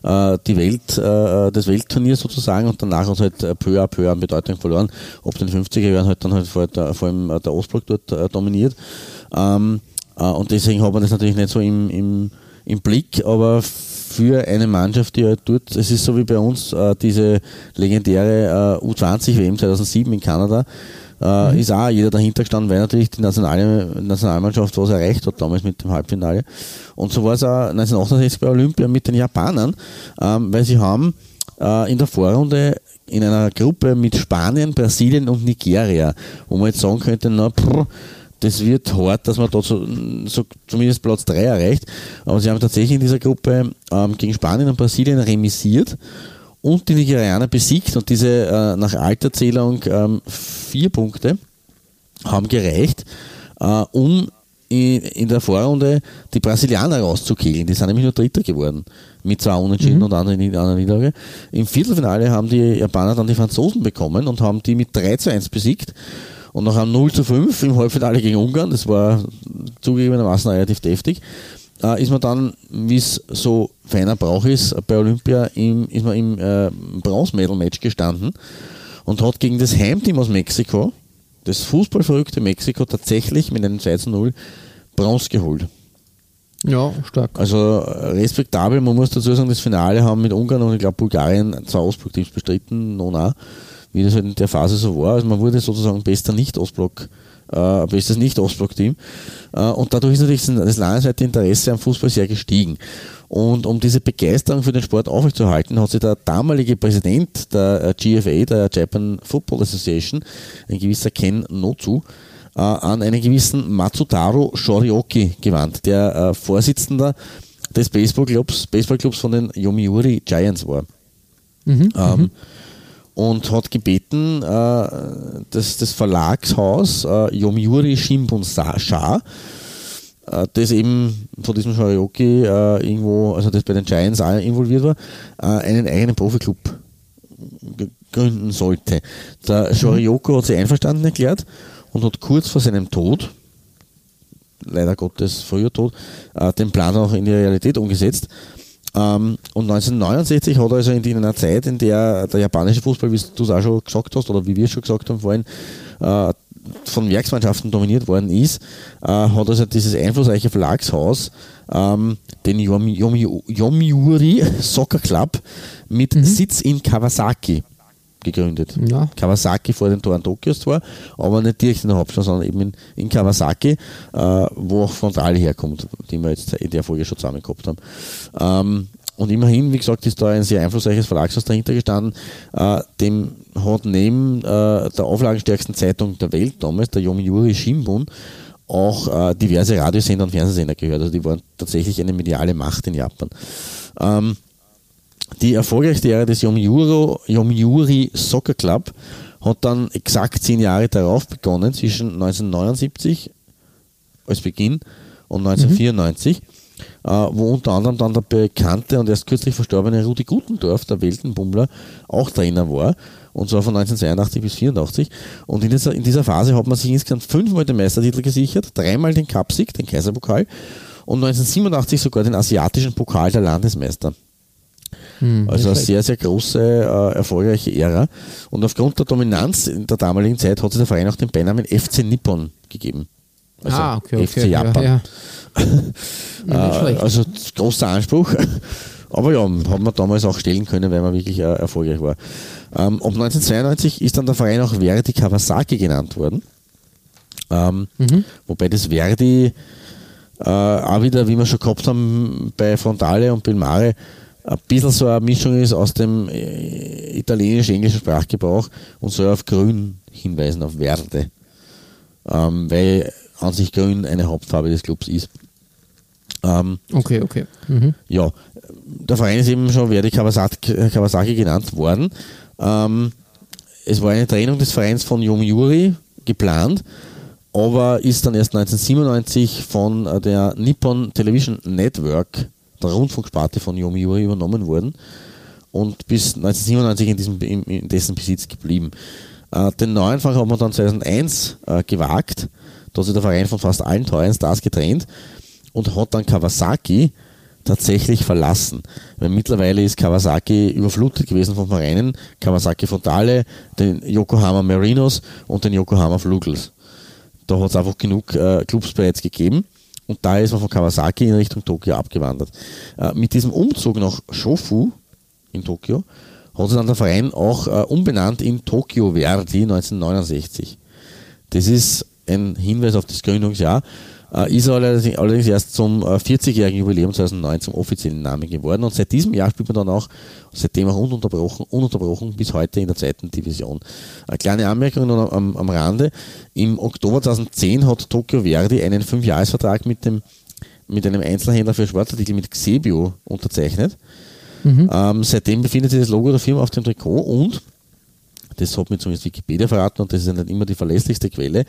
Speaker 4: die Welt, das Weltturnier sozusagen und danach hat es halt peu à peu an Bedeutung verloren. Ab den 50er Jahren hat dann halt vor, der, vor allem der Ostblock dort dominiert. Ähm, äh, und deswegen hat man das natürlich nicht so im, im, im Blick, aber für eine Mannschaft, die halt tut, es ist so wie bei uns äh, diese legendäre äh, U20 WM 2007 in Kanada, äh, mhm. ist auch jeder dahinter gestanden, weil natürlich die nationale Nationalmannschaft was erreicht hat damals mit dem Halbfinale. Und so war es auch 1968 bei Olympia mit den Japanern, ähm, weil sie haben äh, in der Vorrunde in einer Gruppe mit Spanien, Brasilien und Nigeria, wo man jetzt sagen könnte, na, pff, das wird hart, dass man dort so, so zumindest Platz 3 erreicht. Aber sie haben tatsächlich in dieser Gruppe ähm, gegen Spanien und Brasilien remisiert und die Nigerianer besiegt und diese äh, nach Alterzählung ähm, vier Punkte haben gereicht, äh, um in, in, der Vorrunde die Brasilianer rauszukegeln. Die sind nämlich nur Dritter geworden mit zwei Unentschieden mhm. und einer, einer Niederlage. Im Viertelfinale haben die Japaner dann die Franzosen bekommen und haben die mit 3 zu 1 besiegt. Und nach einem 0 zu 5 im Halbfinale gegen Ungarn, das war zugegebenermaßen relativ deftig, äh, ist man dann, wie es so feiner Brauch ist, bei Olympia im, ist man im äh, Bronze-Medal-Match gestanden und hat gegen das Heimteam aus Mexiko, das fußballverrückte Mexiko, tatsächlich mit einem 2 zu 0 Bronze geholt.
Speaker 3: Ja, stark.
Speaker 4: Also äh, respektabel, man muss dazu sagen, das Finale haben mit Ungarn und ich glaube Bulgarien zwei Ostblock-Teams bestritten, non auch, wie das halt in der Phase so war. Also man wurde sozusagen bester Nicht-Ostblock, äh, bestes Nicht-Ostblock-Team. Äh, und dadurch ist natürlich das landesweite Interesse am Fußball sehr gestiegen. Und um diese Begeisterung für den Sport aufrechtzuerhalten, hat sich der damalige Präsident der äh, GFA, der Japan Football Association, ein gewisser Ken Notsu, äh, an einen gewissen Matsutaro Shorioki gewandt, der äh, Vorsitzender des Baseballclubs, Baseballclubs von den Yomiuri Giants war. Mhm, ähm, mhm. Und hat gebeten, äh, dass das Verlagshaus äh, Yomiuri Shimbun Sha äh, das eben von diesem Shorioki äh, irgendwo, also das bei den Giants involviert war, äh, einen eigenen Profiklub gründen sollte. Der mhm. Shorioko hat sich einverstanden erklärt und hat kurz vor seinem Tod, leider Gottes früher Tod, äh, den Plan auch in die Realität umgesetzt. Ähm, und 1969 hat er also in, einer Zeit, in der der japanische Fußball, wie du es auch schon gesagt hast, oder wie wir schon gesagt haben vorhin, äh, von Werksmannschaften dominiert worden ist, äh, hat also dieses einflussreiche Verlagshaus ähm, den Yomi, Yomi, Yomiuri Soccer Club mit mhm. Sitz in Kawasaki gegründet. Ja. Kawasaki vor den Toren Tokios zwar, aber nicht direkt in der Hauptstadt, sondern eben in, in Kawasaki, äh, wo auch Frontale herkommt, die wir jetzt in der Folge schon zusammen gehabt haben. Ähm, und immerhin, wie gesagt, ist da ein sehr einflussreiches Verlagshaus dahinter gestanden. Äh, dem hat neben äh, der auflagenstärksten Zeitung der Welt damals, der Yomiuri Shimbun, auch äh, diverse Radiosender und Fernsehsender gehört. Also die waren tatsächlich eine mediale Macht in Japan. Ähm, die erfolgreichste Ära des Yomiuri, Yomiuri Soccer Club hat dann exakt zehn Jahre darauf begonnen, zwischen 1979 als Beginn und 1994. Mhm äh, wo unter anderem dann der bekannte und erst kürzlich verstorbene Rudi Gutendorf, der Weltenbummler, auch Trainer war. Und zwar von 1982 bis 1984. Und in dieser, in dieser Phase hat man sich insgesamt fünfmal den Meistertitel gesichert, dreimal den Cupsieg, den Kaiserpokal und 1987 sogar den asiatischen Pokal der Landesmeister. Hm, also eine sehr, sehr große, äh, erfolgreiche Ära. Und aufgrund der Dominanz in der damaligen Zeit hat sich der Verein auch den Beinamen FC Nippon gegeben. Also ah, okay, FC okay, Japan. Ja, ja. Äh, also großer Anspruch. Aber ja, hat man damals auch stellen können, weil man wirklich äh, erfolgreich war. Ähm, ab 1992 ist dann der Verein auch Verdi Kawasaki genannt worden. Ähm, mhm. Wobei das Verdi äh, auch wieder, wie wir schon gehabt haben bei Frontale und Bilmare, ein bisschen so eine Mischung ist aus dem äh, italienisch-englischen Sprachgebrauch und soll auf Grün hinweisen, auf Verde. Ähm, weil an sich Grün eine Hauptfarbe des Clubs ist. Ähm,
Speaker 3: Okay, okay. Mhm.
Speaker 4: ja, der Verein ist eben schon Verdi Kawasaki, Kawasaki genannt worden. Ähm, es war eine Trennung des Vereins von Yomiuri geplant, aber ist dann erst 1997 von äh, der Nippon Television Network, der Rundfunksparte von Yomiuri, übernommen worden und bis 1997 in, diesem, in, in dessen Besitz geblieben. Äh, den Neuanfang hat man dann 2001 äh, gewagt. Da hat sich der Verein von fast allen teuren Stars getrennt und hat dann Kawasaki tatsächlich verlassen. Weil mittlerweile ist Kawasaki überflutet gewesen von Vereinen. Kawasaki Frontale, den Yokohama Marinos und den Yokohama Flugels. Da hat es einfach genug äh, Clubs bereits gegeben. Und da ist man von Kawasaki in Richtung Tokio abgewandert. Äh, mit diesem Umzug nach Shofu in Tokio hat sich dann der Verein auch äh, umbenannt in Tokio Verdi 1969. Das ist ein Hinweis auf das Gründungsjahr. Äh, ist allerdings, allerdings erst zum äh, 40-jährigen Jubiläum 2009 zum offiziellen Namen geworden und seit diesem Jahr spielt man dann auch, seitdem auch ununterbrochen, ununterbrochen bis heute in der zweiten Division. Eine kleine Anmerkung noch am, am Rande. Im Oktober 2010 hat Tokio Verdi einen Fünfjahresvertrag mit dem mit einem Einzelhändler für Sportartikel mit Xebio unterzeichnet. Ähm, seitdem befindet sich das Logo der Firma auf dem Trikot und das hat mir zumindest Wikipedia verraten und das ist ja nicht immer die verlässlichste Quelle.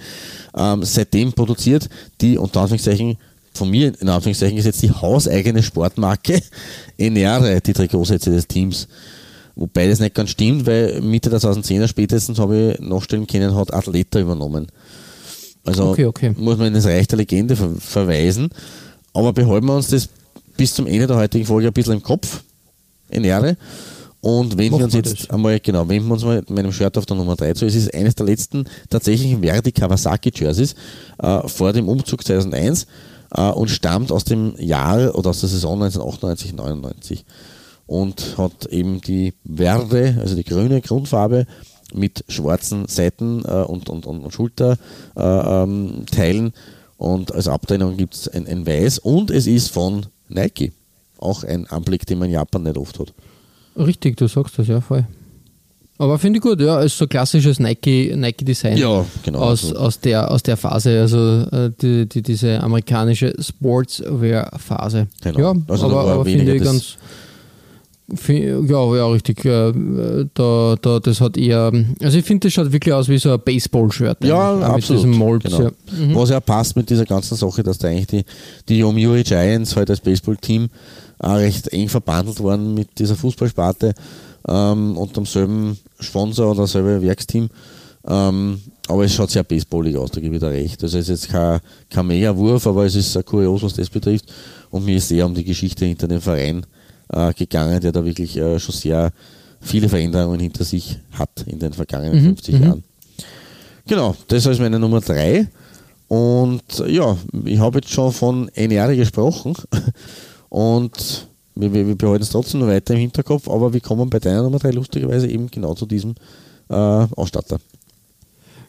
Speaker 4: Ähm, seitdem produziert die, unter Anführungszeichen, von mir in Anführungszeichen gesetzt, die hauseigene Sportmarke Enere, die Trikotsätze des Teams. Wobei das nicht ganz stimmt, weil Mitte der 2010er spätestens habe ich nachstellen können, hat Athleta übernommen. Also
Speaker 3: Okay, okay.
Speaker 4: muss man in das Reich der Legende ver verweisen. Aber behalten wir uns das bis zum Ende der heutigen Folge ein bisschen im Kopf, in Ehre. Und wenden wir uns jetzt
Speaker 3: das.
Speaker 4: einmal, genau, wenden wir uns mal mit meinem Shirt auf der Nummer 3 zu. Es ist eines der letzten tatsächlichen Verdi Kawasaki Jerseys äh, vor dem Umzug 2001 äh, und stammt aus dem Jahr oder aus der Saison 1998, 99 und hat eben die Verde, also die grüne Grundfarbe mit schwarzen Seiten äh, und, und, und, und Schulterteilen äh, ähm, und als Abtrennung gibt es ein, ein Weiß und es ist von Nike. Auch ein Anblick, den man in Japan nicht oft hat.
Speaker 3: Richtig, du sagst das, ja, voll. Aber finde ich gut, ja, ist so klassisches Nike, Nike-Design.
Speaker 4: Ja, genau.
Speaker 3: Aus,
Speaker 4: Also-
Speaker 3: aus, der, aus der Phase, also äh, die, die, diese amerikanische Sportswear-Phase.
Speaker 4: Genau.
Speaker 3: Ja,
Speaker 4: Also
Speaker 3: aber, aber finde ich ganz. fi- Ja, ja, richtig. äh, Da, da, das hat eher. Also, ich finde, das schaut wirklich aus wie so ein Baseball-Shirt.
Speaker 4: Ja,
Speaker 3: auch
Speaker 4: absolut.
Speaker 3: Molds.
Speaker 4: genau.
Speaker 3: Ja. Mhm.
Speaker 4: Was ja passt mit dieser ganzen Sache, dass da eigentlich die, die Yomiuri Giants halt als Baseball-Team recht eng verbandelt waren mit dieser Fußballsparte ähm, und dem selben Sponsor oder selben Werksteam. Ähm, aber es schaut sehr baseballig aus, da gebe ich dir recht. Also es ist jetzt kein, kein Mega-Wurf, aber es ist sehr kurios, was das betrifft. Und mir ist sehr um die Geschichte hinter dem Verein äh, gegangen, der da wirklich äh, schon sehr viele Veränderungen hinter sich hat in den vergangenen 50 Jahren. Genau, das ist meine Nummer 3. Und ja, ich habe jetzt schon von NR gesprochen und wir, wir, wir behalten es trotzdem noch weiter im Hinterkopf, aber wir kommen bei deiner Nummer 3 lustigerweise eben genau zu diesem äh, Ausstatter.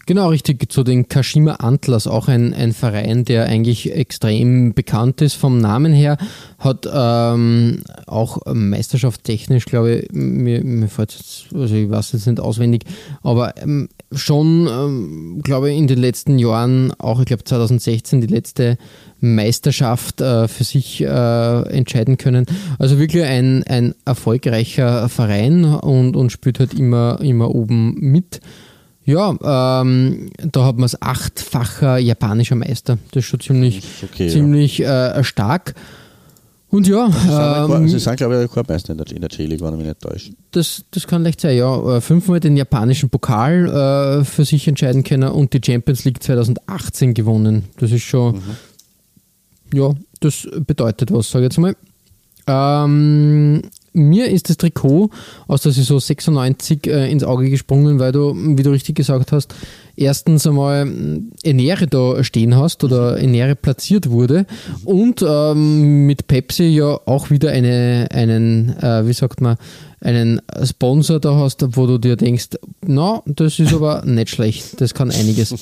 Speaker 3: Genau, richtig, zu den Kashima Antlers, auch ein, ein Verein, der eigentlich extrem bekannt ist vom Namen her, hat ähm, auch meisterschaftstechnisch, glaube ich, mir, mir fällt jetzt, also ich weiß jetzt nicht auswendig, aber ähm, schon, ähm, glaube ich, in den letzten Jahren, auch ich glaube 2016, die letzte Meisterschaft äh, für sich äh, entscheiden können. Also wirklich ein, ein erfolgreicher Verein und, und spielt halt immer, immer oben mit. Ja, ähm, da hat man es achtfacher japanischer Meister. Das ist schon ziemlich,
Speaker 4: ist okay, ja.
Speaker 3: ziemlich äh, stark. Und ja,
Speaker 4: Ähm, Sie
Speaker 3: ähm,
Speaker 4: sind, glaube ich, Rekordmeister in der, in der J-League, wenn ich mich nicht täusche.
Speaker 3: das, das kann leicht sein, ja. Äh, Fünfmal den japanischen Pokal äh, für sich entscheiden können und die Champions League 2018 gewonnen. Das ist schon, ja, das bedeutet was, sage ich jetzt mal. Ähm, mir ist das Trikot aus der Saison 96 äh, ins Auge gesprungen, weil du, wie du richtig gesagt hast, erstens einmal mh, Enere da stehen hast oder Enere platziert wurde und ähm, mit Pepsi ja auch wieder eine, einen, äh, wie sagt man, einen Sponsor da hast, wo du dir denkst, na, das ist aber nicht schlecht, das kann einiges.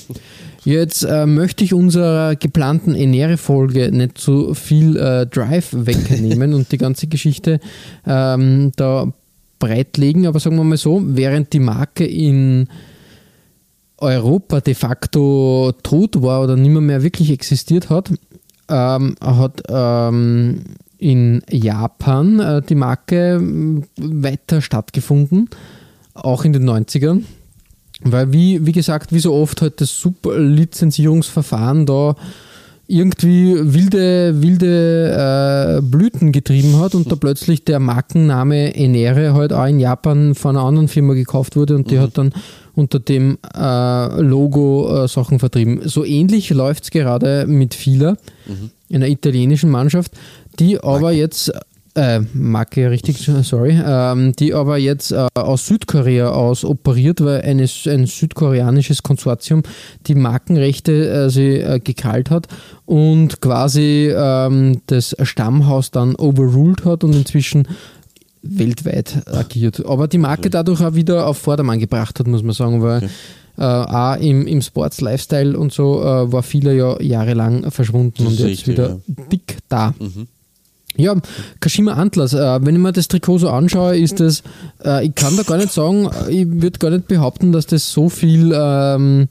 Speaker 3: Jetzt äh, möchte ich unserer geplanten Enere-Folge nicht zu viel äh, Drive wegnehmen und die ganze Geschichte ähm, da breitlegen, aber sagen wir mal so, während die Marke in Europa de facto tot war oder nicht mehr, mehr wirklich existiert hat, ähm, hat ähm, in Japan äh, die Marke m, weiter stattgefunden, auch in den 90ern. Weil, wie, wie gesagt, wie so oft halt das Sublizenzierungsverfahren da irgendwie wilde, wilde äh, Blüten getrieben hat und da plötzlich der Markenname Enere halt auch in Japan von einer anderen Firma gekauft wurde und die hat dann unter dem äh, Logo äh, Sachen vertrieben. So ähnlich läuft es gerade mit Fila, einer italienischen Mannschaft, die aber jetzt äh, Marke, richtig, sorry, ähm, die aber jetzt äh, aus Südkorea aus operiert, weil eine, ein südkoreanisches Konsortium die Markenrechte äh, sie äh, gekrallt hat und quasi ähm, das Stammhaus dann overruled hat und inzwischen weltweit agiert. Aber die Marke dadurch auch wieder auf Vordermann gebracht hat, muss man sagen, weil äh, auch im, im Sports Lifestyle und so äh, war viele ja jahrelang verschwunden
Speaker 4: Das
Speaker 3: und jetzt wieder dick da. Ja, Kashima Antlers, äh, wenn ich mir das Trikot so anschaue, ist das, äh, ich kann da gar nicht sagen, äh, ich würde gar nicht behaupten, dass das so viel ähm,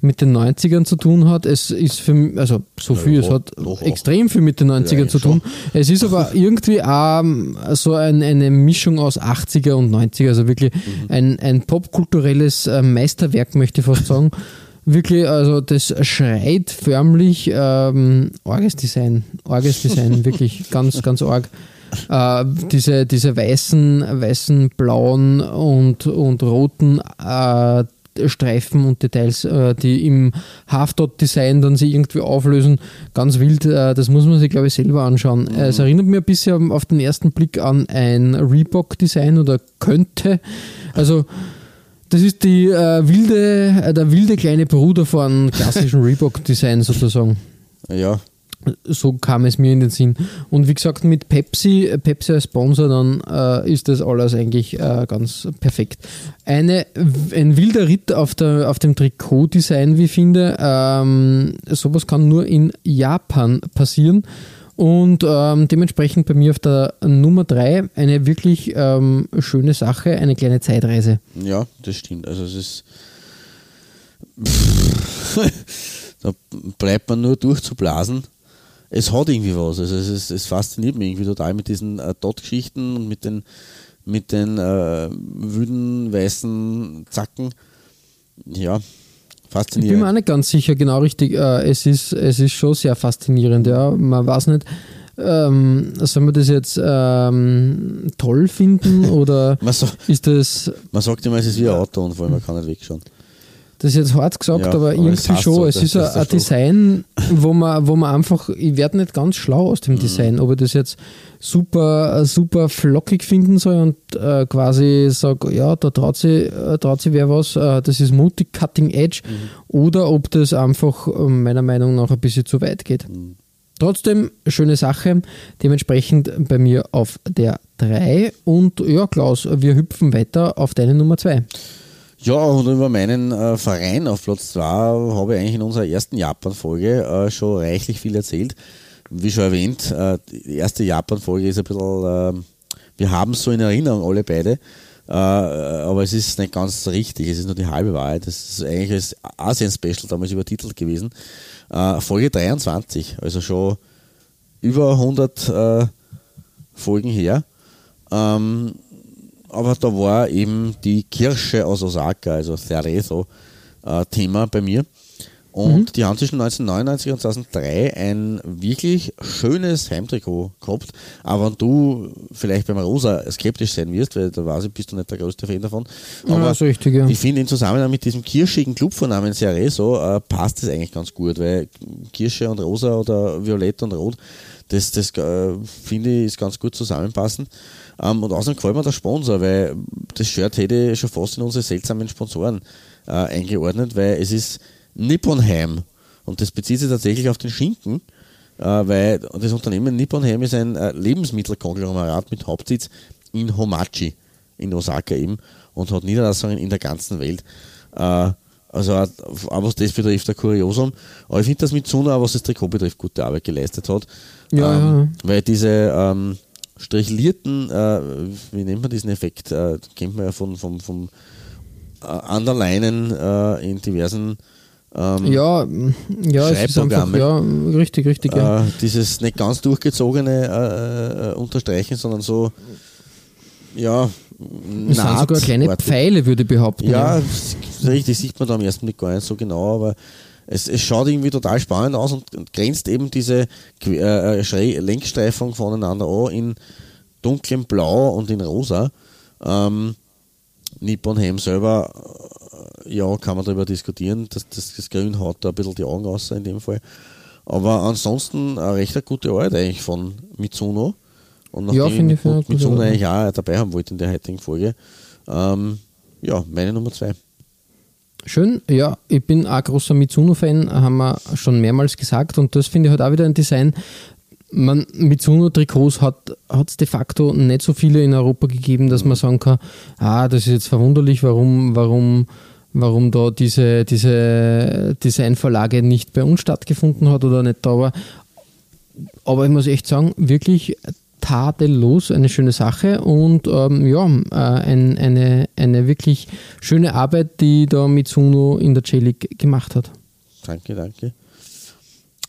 Speaker 3: mit den 90ern zu tun hat. Es ist für mich, also so viel,
Speaker 4: ja,
Speaker 3: es hat
Speaker 4: doch
Speaker 3: extrem viel mit den 90ern
Speaker 4: Ja,
Speaker 3: zu tun. Es ist aber irgendwie auch ähm, so ein, eine Mischung aus 80er und 90er, also wirklich
Speaker 4: Mhm.
Speaker 3: ein, ein popkulturelles äh, Meisterwerk, möchte ich fast sagen. Wirklich, also das schreit förmlich ähm, arges Design, arges Design, wirklich ganz, ganz arg. Äh, diese, diese weißen, weißen, blauen und, und roten äh, Streifen und Details, äh, die im Half-Dot-Design dann sich irgendwie auflösen, ganz wild. Äh, das muss man sich, glaube ich, selber anschauen. Äh, Es erinnert mich ein bisschen auf den ersten Blick an ein Reebok-Design oder könnte. Also das ist die äh, wilde, äh, der wilde kleine Bruder von klassischen Reebok-Design sozusagen.
Speaker 4: Ja,
Speaker 3: So kam es mir in den Sinn. Und wie gesagt, mit Pepsi, Pepsi als Sponsor, dann äh, ist das alles eigentlich äh, ganz perfekt. Eine, ein wilder Ritt auf, der, auf dem Trikot-Design, wie ich finde. Ähm, sowas kann nur in Japan passieren. Und ähm, dementsprechend bei mir auf der Nummer 3 eine wirklich ähm, schöne Sache, eine kleine Zeitreise.
Speaker 4: ja, das stimmt. Also es ist. da bleibt man nur durchzublasen. Es hat irgendwie was. Also es, ist, es fasziniert mich irgendwie total mit diesen äh, Dot-Geschichten und mit den, mit den äh, wüden weißen Zacken. Ja,
Speaker 3: Ich bin mir
Speaker 4: faszinierend.
Speaker 3: auch nicht ganz sicher, genau richtig. Äh, es, ist, es ist schon sehr faszinierend, ja. Man weiß nicht, ähm, soll man das jetzt ähm, toll finden oder
Speaker 4: Man, so,
Speaker 3: ist das,
Speaker 4: man sagt immer, es ist wie ein Autounfall, man kann nicht wegschauen.
Speaker 3: Das ist jetzt hart gesagt,
Speaker 4: Ja,
Speaker 3: aber irgendwie schon.
Speaker 4: so,
Speaker 3: es ist ein, ein. Design, wo man, wo man einfach, ich werde nicht ganz schlau aus dem
Speaker 4: Mhm.
Speaker 3: Design, ob ich das jetzt super, super flockig finden soll und äh, quasi sage, ja, da traut sich, äh, traut sich wer was, äh, das ist mutig, cutting edge,
Speaker 4: Mhm.
Speaker 3: oder ob das einfach äh, meiner Meinung nach ein bisschen zu weit geht.
Speaker 4: Mhm.
Speaker 3: Trotzdem, schöne Sache. Dementsprechend bei mir auf der 3. Und ja, Klaus, wir hüpfen weiter auf deine Nummer 2.
Speaker 4: Ja, und über meinen äh, Verein auf Platz 2 habe ich eigentlich in unserer ersten Japan-Folge äh, schon reichlich viel erzählt. Wie schon erwähnt, äh, die erste Japan-Folge ist ein bisschen, äh, wir haben es so in Erinnerung, alle beide, äh, aber es ist nicht ganz richtig, es ist nur die halbe Wahrheit. Das ist eigentlich das Asien-Special damals übertitelt gewesen. Äh, Folge 23, also schon über 100 äh, Folgen her. Ähm, aber da war eben die Kirsche aus Osaka, also Cerezo, äh, Thema bei mir. Und die haben zwischen 1999 und 2003 ein wirklich schönes Heimtrikot gehabt. Aber wenn du vielleicht beim Rosa skeptisch sein wirst, weil da weiß ich, bist du nicht der größte Fan davon. Aber
Speaker 3: Ja, richtig, ja.
Speaker 4: ich finde im Zusammenhang mit diesem kirschigen Clubvornamen Cerezo äh, passt es eigentlich ganz gut, weil Kirsche und Rosa oder Violett und Rot, das, das äh, finde ich ist ganz gut zusammenpassen. Ähm, und außerdem gefällt mir der Sponsor, weil das Shirt hätte ich schon fast in unsere seltsamen Sponsoren äh, eingeordnet, weil es ist Nipponheim und das bezieht sich tatsächlich auf den Schinken, äh, weil das Unternehmen Nipponheim ist ein äh, Lebensmittelkonglomerat mit Hauptsitz in Homachi, in Osaka eben, und hat Niederlassungen in der ganzen Welt. Äh, also auch auch was das betrifft, ein Kuriosum. Aber ich finde, dass Mitsuno, auch was das Trikot betrifft, gute Arbeit geleistet hat.
Speaker 3: Ja,
Speaker 4: ähm,
Speaker 3: ja.
Speaker 4: Weil diese ähm, strichlierten, äh, wie nennt man diesen Effekt, äh, kennt man ja von, von, vom äh, Underlinen äh, in diversen ähm,
Speaker 3: Ja, ja, es ist einfach,
Speaker 4: Schreibprogramme.
Speaker 3: ja, richtig, richtig. Ja.
Speaker 4: äh, dieses nicht ganz durchgezogene äh, äh, Unterstreichen, sondern so, ja,
Speaker 3: es sind sogar kleine. Pfeile, würde ich behaupten.
Speaker 4: Ja, s- richtig, sieht man da am ersten Blick gar nicht so genau, aber es, es schaut irgendwie total spannend aus und, und grenzt eben diese äh, äh, Lenkstreifung voneinander an in dunklem Blau und in Rosa. Ähm, Nippon Ham selber, äh, ja, kann man darüber diskutieren, das, das, das Grün haut da ein bisschen die Augen aus in dem Fall. Aber ansonsten eine recht eine gute Arbeit eigentlich von Mitsuno. Und
Speaker 3: Ja,
Speaker 4: nachdem
Speaker 3: finde ich, finde ich
Speaker 4: Mitsuno eigentlich auch dabei haben wollte in der heutigen Folge, ähm, ja, meine Nummer zwei.
Speaker 3: Schön, ja, ich bin auch großer Mitsuno-Fan, haben wir schon mehrmals gesagt und das finde ich halt auch wieder ein Design. Man, Mitsuno-Trikots hat es de facto nicht so viele in Europa gegeben, dass man sagen kann, ah, das ist jetzt verwunderlich, warum, warum, warum da diese, diese Designvorlage nicht bei uns stattgefunden hat oder nicht da war. Aber ich muss echt sagen, wirklich tadellos eine schöne Sache und ähm, ja, äh, ein, eine, eine wirklich schöne Arbeit, die da Mitsuno in der J-League gemacht hat.
Speaker 4: Danke, danke.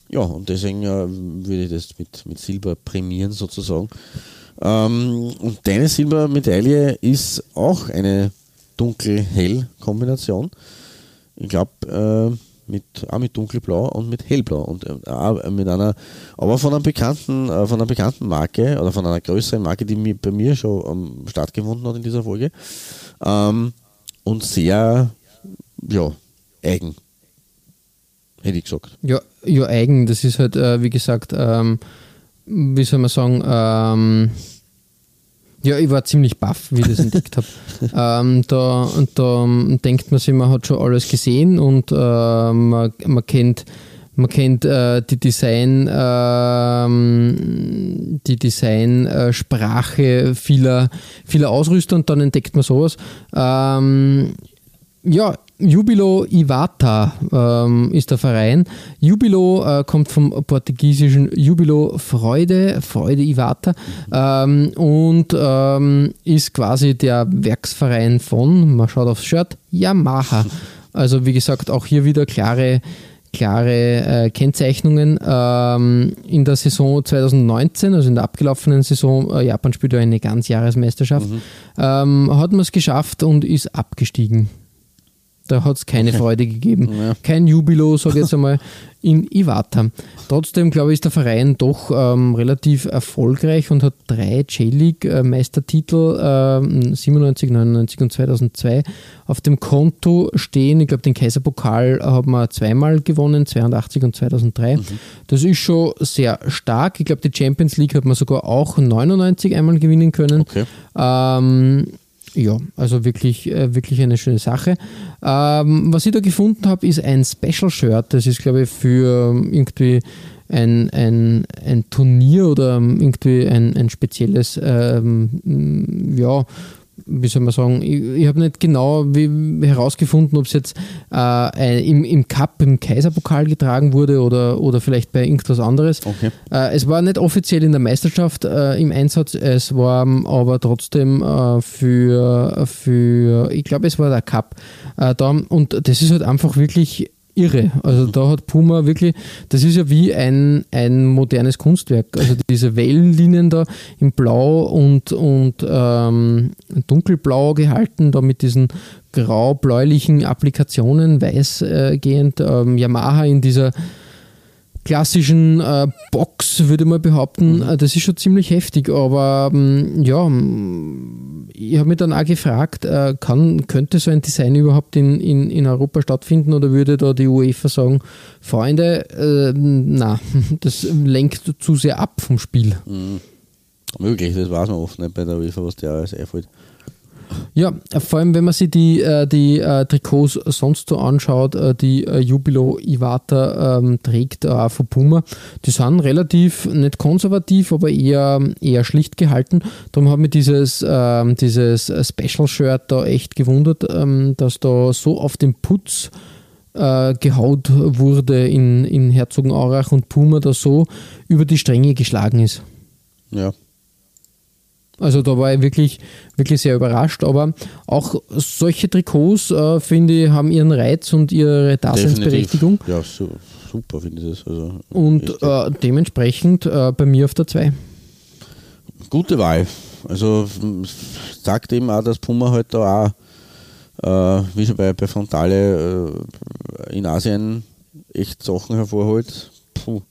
Speaker 4: Ja, und deswegen äh, würde ich das mit, mit Silber prämieren sozusagen. Ähm, und deine Silbermedaille ist auch eine dunkel-hell-Kombination. Ich glaube, äh, mit, auch mit dunkelblau und mit hellblau. Und äh, mit einer, aber von einer bekannten, äh, von einer bekannten Marke oder von einer größeren Marke, die mi- bei mir schon ähm, stattgefunden hat in dieser Folge. Ähm, und sehr, ja, eigen. Hätte ich gesagt.
Speaker 3: Ja, ja eigen, das ist halt, äh, wie gesagt, ähm, wie soll man sagen, ähm, ja, ich war ziemlich baff, wie ich das entdeckt habe. Ähm, da, und da denkt man sich, man hat schon alles gesehen und äh, man, man kennt, man kennt äh, die Design, ähm, die Design-Sprache vieler, vieler Ausrüster und dann entdeckt man sowas. Ähm, ja, Jubilo Iwata ähm, ist der Verein. Jubilo äh, kommt vom portugiesischen Jubilo Freude, Freude Iwata ähm, und ähm, ist quasi der Werksverein von, man schaut aufs Shirt, Yamaha. Also wie gesagt, auch hier wieder klare, klare äh, Kennzeichnungen. Ähm, in der Saison 2019, also in der abgelaufenen Saison, äh, Japan spielt ja eine Ganzjahresmeisterschaft, ähm, hat man es geschafft und ist abgestiegen. Da hat es keine Freude gegeben.
Speaker 4: Ja.
Speaker 3: Kein Jubilo, sage ich jetzt einmal, in Iwata. Trotzdem, glaube ich, ist der Verein doch ähm, relativ erfolgreich und hat drei J-League-Meistertitel, ähm, 97, 99 und 2002, auf dem Konto stehen. Ich glaube, den Kaiserpokal haben wir zweimal gewonnen, 82 und 2003. Das ist schon sehr stark. Ich glaube, die Champions League hat man sogar auch 99 einmal gewinnen können.
Speaker 4: Okay.
Speaker 3: Ähm, ja, also wirklich, äh, wirklich eine schöne Sache. Ähm, was ich da gefunden habe, ist ein Special Shirt. Das ist, glaube ich, für ähm, irgendwie ein, ein, ein Turnier oder ähm, irgendwie ein, ein spezielles, ähm, ja, wie soll man sagen, ich, ich habe nicht genau wie, herausgefunden, ob es jetzt äh, im, im Cup, im Kaiserpokal getragen wurde oder, oder vielleicht bei irgendwas anderes.
Speaker 4: Okay.
Speaker 3: Äh, es war nicht offiziell in der Meisterschaft äh, im Einsatz, es war ähm, aber trotzdem äh, für, für, ich glaube, es war der Cup äh, da und das ist halt einfach wirklich irre. Also da hat Puma wirklich, das ist ja wie ein, ein modernes Kunstwerk. Also diese Wellenlinien da in Blau und, und ähm, dunkelblau gehalten, da mit diesen grau-bläulichen Applikationen, weißgehend, ähm, Yamaha in dieser klassischen äh, Box, würde mal behaupten, äh, das ist schon ziemlich heftig, aber ähm, ja, ich habe mich dann auch gefragt, äh, kann, könnte so ein Design überhaupt in, in, in Europa stattfinden oder würde da die UEFA sagen, Freunde, äh, na, das lenkt zu sehr ab vom Spiel.
Speaker 4: Möglich, das weiß man oft nicht bei der UEFA, was der alles einfällt.
Speaker 3: Ja, vor allem wenn man sich die, äh, die äh, Trikots sonst so anschaut, äh, die Jubilo Iwata ähm, trägt auch von Puma, die sind relativ nicht konservativ, aber eher, eher schlicht gehalten. Darum hat mich dieses, ähm, dieses Special Shirt da echt gewundert, ähm, dass da so auf den Putz äh, gehaut wurde in, in Herzogenaurach und Puma da so über die Stränge geschlagen ist.
Speaker 4: Ja.
Speaker 3: Also da war ich wirklich, wirklich sehr überrascht. Aber auch solche Trikots, äh, finde ich, haben ihren Reiz und ihre Daseinsberechtigung.
Speaker 4: Ja, su super finde ich das. Also,
Speaker 3: Und äh, dementsprechend äh, bei mir auf der 2.
Speaker 4: gute Wahl. Also sagt eben auch, dass Puma halt da auch, äh, wie schon bei, bei Frontale äh, in Asien echt Sachen hervorholt. Puh.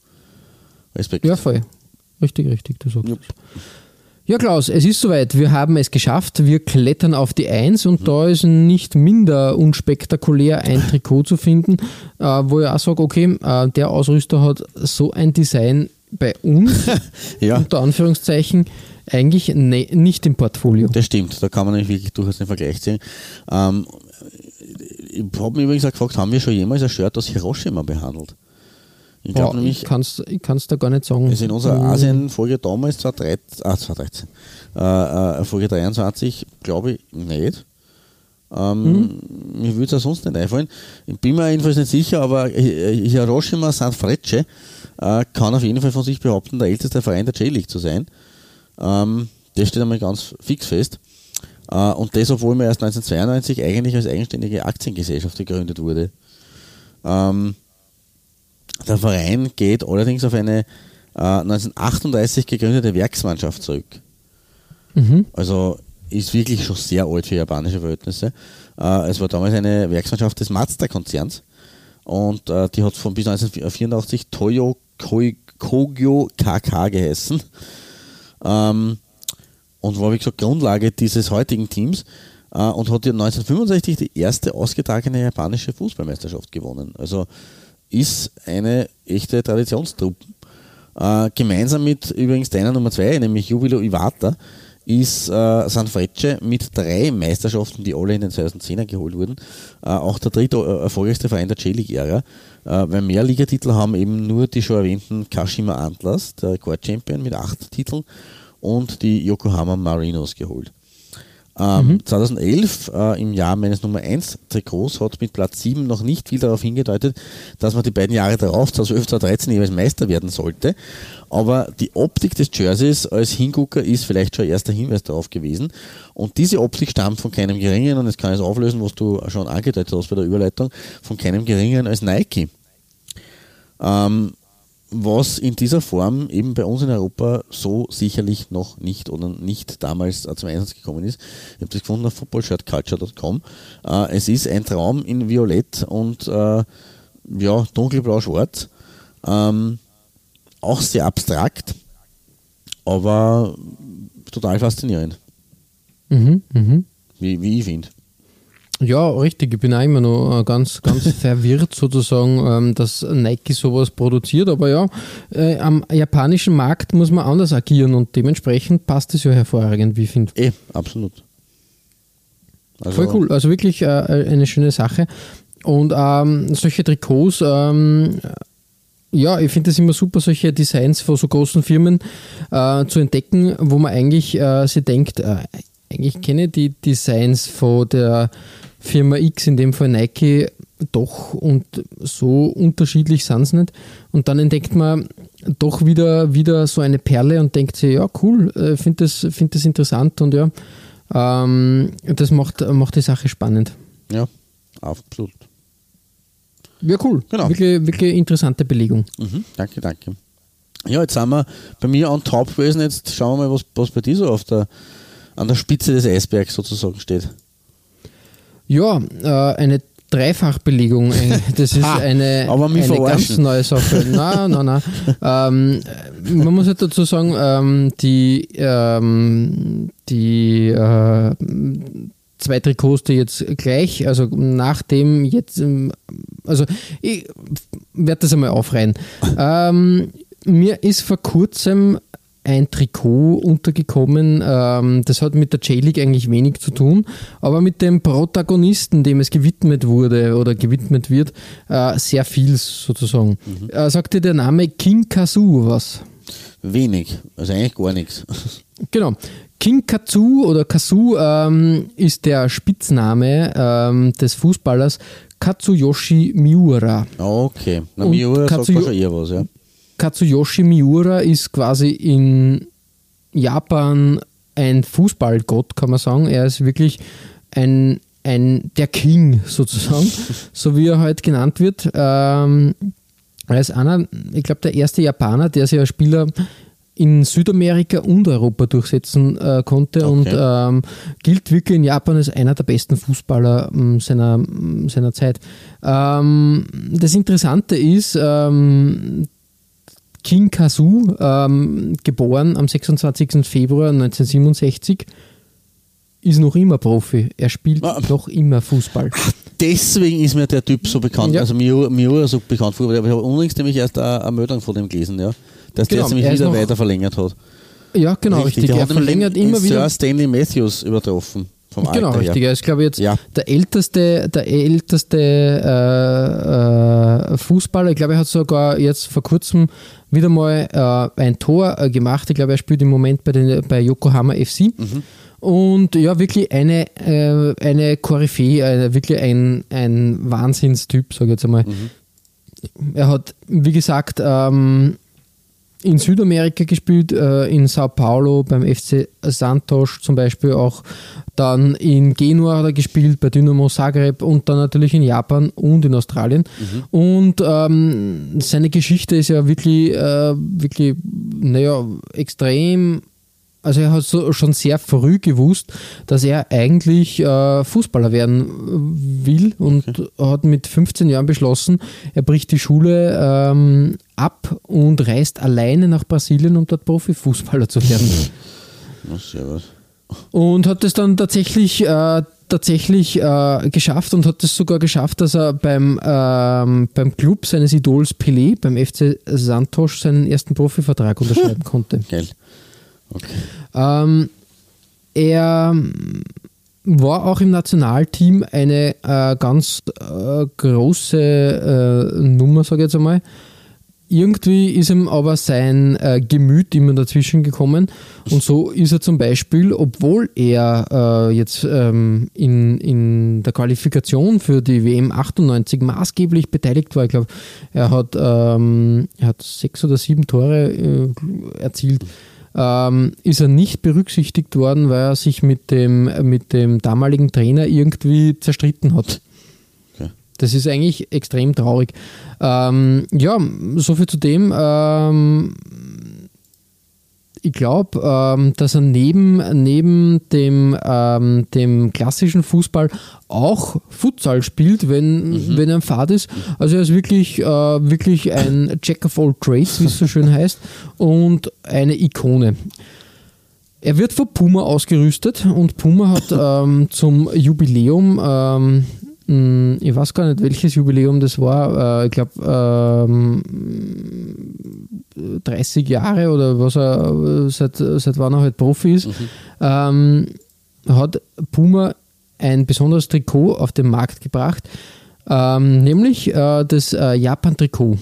Speaker 4: Respekt.
Speaker 3: Ja, voll. Richtig, richtig, du sagst.
Speaker 4: Jupp.
Speaker 3: Ja, Klaus, es ist soweit. Wir haben es geschafft. Wir klettern auf die Eins und da ist nicht minder unspektakulär ein Trikot zu finden, äh, wo ich auch sage, okay, äh, der Ausrüster hat so ein Design bei uns,
Speaker 4: Ja,
Speaker 3: unter Anführungszeichen, eigentlich ne nicht im Portfolio.
Speaker 4: das stimmt. Da kann man nämlich wirklich durchaus den Vergleich ziehen. Ähm, ich habe mich übrigens auch gefragt, haben wir schon jemals ein Shirt aus Hiroshima behandelt? Ich glaube
Speaker 3: Boah,
Speaker 4: nämlich,
Speaker 3: ich kann es ich kann's da gar nicht sagen.
Speaker 4: Also in unserer
Speaker 3: Mhm.
Speaker 4: Asien-Folge damals, 2013, ah, 2013 äh, äh, Folge 23, glaube ich nicht. Ähm, Mir würde es auch sonst nicht einfallen. Ich bin mir jedenfalls nicht sicher, aber Hi- Hiroshima San Frecce äh, kann auf jeden Fall von sich behaupten, der älteste Verein der J-League zu sein. Ähm, das steht einmal ganz fix fest. Äh, und das, obwohl man erst 1992 eigentlich als eigenständige Aktiengesellschaft gegründet wurde. Ähm, der Verein geht allerdings auf eine äh, 1938 gegründete Werksmannschaft zurück.
Speaker 3: Mhm.
Speaker 4: Also ist wirklich schon sehr alt für japanische Verhältnisse. Äh, es war damals eine Werksmannschaft des Mazda-Konzerns und äh, die hat von bis 1984 Toyo Kogyo KK geheißen ähm, und war wie gesagt Grundlage dieses heutigen Teams äh, und hat ja 1965 die erste ausgetragene japanische Fußballmeisterschaft gewonnen. Also ist eine echte Traditionstruppe. Äh, gemeinsam mit übrigens deiner Nummer 2, nämlich Jubilo Iwata, ist äh, San Frecce mit drei Meisterschaften, die alle in den 2010er geholt wurden, äh, auch der dritte äh, erfolgreichste Verein der J-League-Ära. Äh, weil mehr Ligatitel haben eben nur die schon erwähnten Kashima Antlers, der Rekord-Champion mit acht Titeln, und die Yokohama Marinos geholt. Ähm, 2011, äh, im Jahr meines Nummer 1 Trikots, hat mit Platz 7 noch nicht viel darauf hingedeutet, dass man die beiden Jahre darauf, 2012, 2013, jeweils Meister werden sollte. Aber die Optik des Jerseys als Hingucker ist vielleicht schon erster Hinweis darauf gewesen. Und diese Optik stammt von keinem Geringen, und jetzt kann ich es auflösen, was du schon angedeutet hast bei der Überleitung, von keinem Geringeren als Nike. Ähm, was in dieser Form eben bei uns in Europa so sicherlich noch nicht oder nicht damals äh, zum Einsatz gekommen ist. Ich habe das gefunden auf footballshirtculture.com. Äh, es ist ein Traum in Violett und äh, ja, dunkelblau-schwarz. Ähm, auch sehr abstrakt, aber total faszinierend,
Speaker 3: Mhm, mhm.
Speaker 4: wie, wie ich finde.
Speaker 3: Ja, richtig. Ich bin auch immer noch äh, ganz, ganz verwirrt sozusagen, ähm, dass Nike sowas produziert. Aber ja, äh, am japanischen Markt muss man anders agieren und dementsprechend passt es ja hervorragend, wie ich finde.
Speaker 4: Eh, absolut. Also,
Speaker 3: Voll cool. Also wirklich äh, eine schöne Sache. Und ähm, solche Trikots, ähm, ja, ich finde es immer super, solche Designs von so großen Firmen äh, zu entdecken, wo man eigentlich äh, sich denkt, äh, eigentlich kenne ich die Designs von der Firma X, in dem Fall Nike, doch und so unterschiedlich sind es nicht. Und dann entdeckt man doch wieder, wieder so eine Perle und denkt sich, ja, cool, äh, finde das, find das interessant und ja, ähm, das macht, macht die Sache spannend.
Speaker 4: Ja, absolut.
Speaker 3: Ja, cool.
Speaker 4: Genau.
Speaker 3: Wirklich, wirklich interessante Belegung.
Speaker 4: Mhm, danke, danke. Ja, jetzt sind wir bei mir on top gewesen. Jetzt schauen wir mal, was, was bei dir so auf der, an der Spitze des Eisbergs sozusagen steht.
Speaker 3: Ja, äh, eine Dreifachbelegung. Das ist
Speaker 4: Ha,
Speaker 3: eine, eine ganz neue Sache. Nein, nein, nein. Ähm, man muss halt dazu sagen, ähm, die, ähm, die äh, zwei Trikots, die jetzt gleich, also nach dem jetzt, ähm, also ich werde das einmal aufreihen. Ähm, mir ist vor kurzem ein Trikot untergekommen, ähm, das hat mit der J-League eigentlich wenig zu tun, aber mit dem Protagonisten, dem es gewidmet wurde oder gewidmet wird, äh, sehr viel sozusagen. Äh, sagt dir der Name King Kazoo was?
Speaker 4: Wenig, also eigentlich gar nichts.
Speaker 3: Genau. King Katsu oder Kazu ähm, ist der Spitzname ähm, des Fußballers Katsuyoshi Miura.
Speaker 4: Okay, na Miura sagt mir schon eher was, ja.
Speaker 3: Katsuyoshi Miura ist quasi in Japan ein Fußballgott, kann man sagen. Er ist wirklich ein, ein der King sozusagen, so wie er halt genannt wird. Ähm, er ist einer, ich glaube, der erste Japaner, der sich als Spieler in Südamerika und Europa durchsetzen äh, konnte
Speaker 4: Okay.
Speaker 3: und ähm, gilt wirklich in Japan als einer der besten Fußballer ähm, seiner, seiner Zeit. Ähm, das Interessante ist, ähm, King Kazu, ähm, geboren am 26. Februar 1967, ist noch immer Profi. Er spielt
Speaker 4: Ah.
Speaker 3: noch immer Fußball.
Speaker 4: Deswegen ist mir der Typ so bekannt,
Speaker 3: Ja.
Speaker 4: also Miura, Miura so bekannt vor, aber ich habe unlängst nämlich erst eine, eine Meldung von dem gelesen, ja. Dass
Speaker 3: Genau,
Speaker 4: der jetzt nämlich
Speaker 3: er
Speaker 4: wieder weiter verlängert hat.
Speaker 3: Ja, genau, richtig.
Speaker 4: Der
Speaker 3: Er
Speaker 4: hat
Speaker 3: verlängert immer wieder.
Speaker 4: Sir Stanley Matthews übertroffen. Vom
Speaker 3: Genau,
Speaker 4: Alter
Speaker 3: richtig. Er ist, glaube ich, jetzt
Speaker 4: Ja.
Speaker 3: der älteste, der älteste äh, äh, Fußballer. Ich glaube, er hat sogar jetzt vor kurzem wieder mal äh, ein Tor äh, gemacht. Ich glaube, er spielt im Moment bei, den, bei Yokohama FC. Und ja, wirklich eine, äh, eine Koryphäe, äh, wirklich ein, ein Wahnsinnstyp, sage ich jetzt einmal. Er hat, wie gesagt, ähm, in Südamerika gespielt, äh, in Sao Paulo beim FC Santos zum Beispiel auch. Dann in Genua hat er gespielt, bei Dynamo Zagreb und dann natürlich in Japan und in Australien. Und ähm, seine Geschichte ist ja wirklich, äh, wirklich, naja, extrem. Also er hat so schon sehr früh gewusst, dass er eigentlich äh, Fußballer werden will und hat mit 15 Jahren beschlossen, er bricht die Schule ähm, ab und reist alleine nach Brasilien, um dort Profifußballer zu werden.
Speaker 4: Na, servus.
Speaker 3: Und hat es dann tatsächlich, äh, tatsächlich äh, geschafft und hat es sogar geschafft, dass er beim, ähm, beim Club seines Idols Pelé, beim FC Santos, seinen ersten Profivertrag unterschreiben konnte.
Speaker 4: Geil.
Speaker 3: Ähm, er war auch im Nationalteam eine äh, ganz äh, große äh, Nummer, sage ich jetzt einmal. Irgendwie ist ihm aber sein äh, Gemüt immer dazwischen gekommen. Und so ist er zum Beispiel, obwohl er äh, jetzt ähm, in, in der Qualifikation für die WM 98 maßgeblich beteiligt war, ich glaube, er hat, ähm, er hat sechs oder sieben Tore äh, erzielt, ähm, ist er nicht berücksichtigt worden, weil er sich mit dem, mit dem damaligen Trainer irgendwie zerstritten hat.
Speaker 4: Okay.
Speaker 3: Das ist eigentlich extrem traurig. Ähm, ja, soviel zu dem. Ähm, ich glaube, ähm, dass er neben, neben dem, ähm, dem klassischen Fußball auch Futsal spielt, wenn, wenn er am Fahrt ist. Also er ist wirklich, äh, wirklich ein Jack of all trades, wie es so schön heißt, und eine Ikone. Er wird von Puma ausgerüstet und Puma hat ähm, zum Jubiläum, ähm, mh, ich weiß gar nicht, welches Jubiläum das war, äh, ich glaube ähm, 30 Jahre oder was er, äh, seit, seit wann er halt Profi ist, ähm, hat Puma ein besonderes Trikot auf den Markt gebracht, ähm, nämlich äh, das äh, Japan-Trikot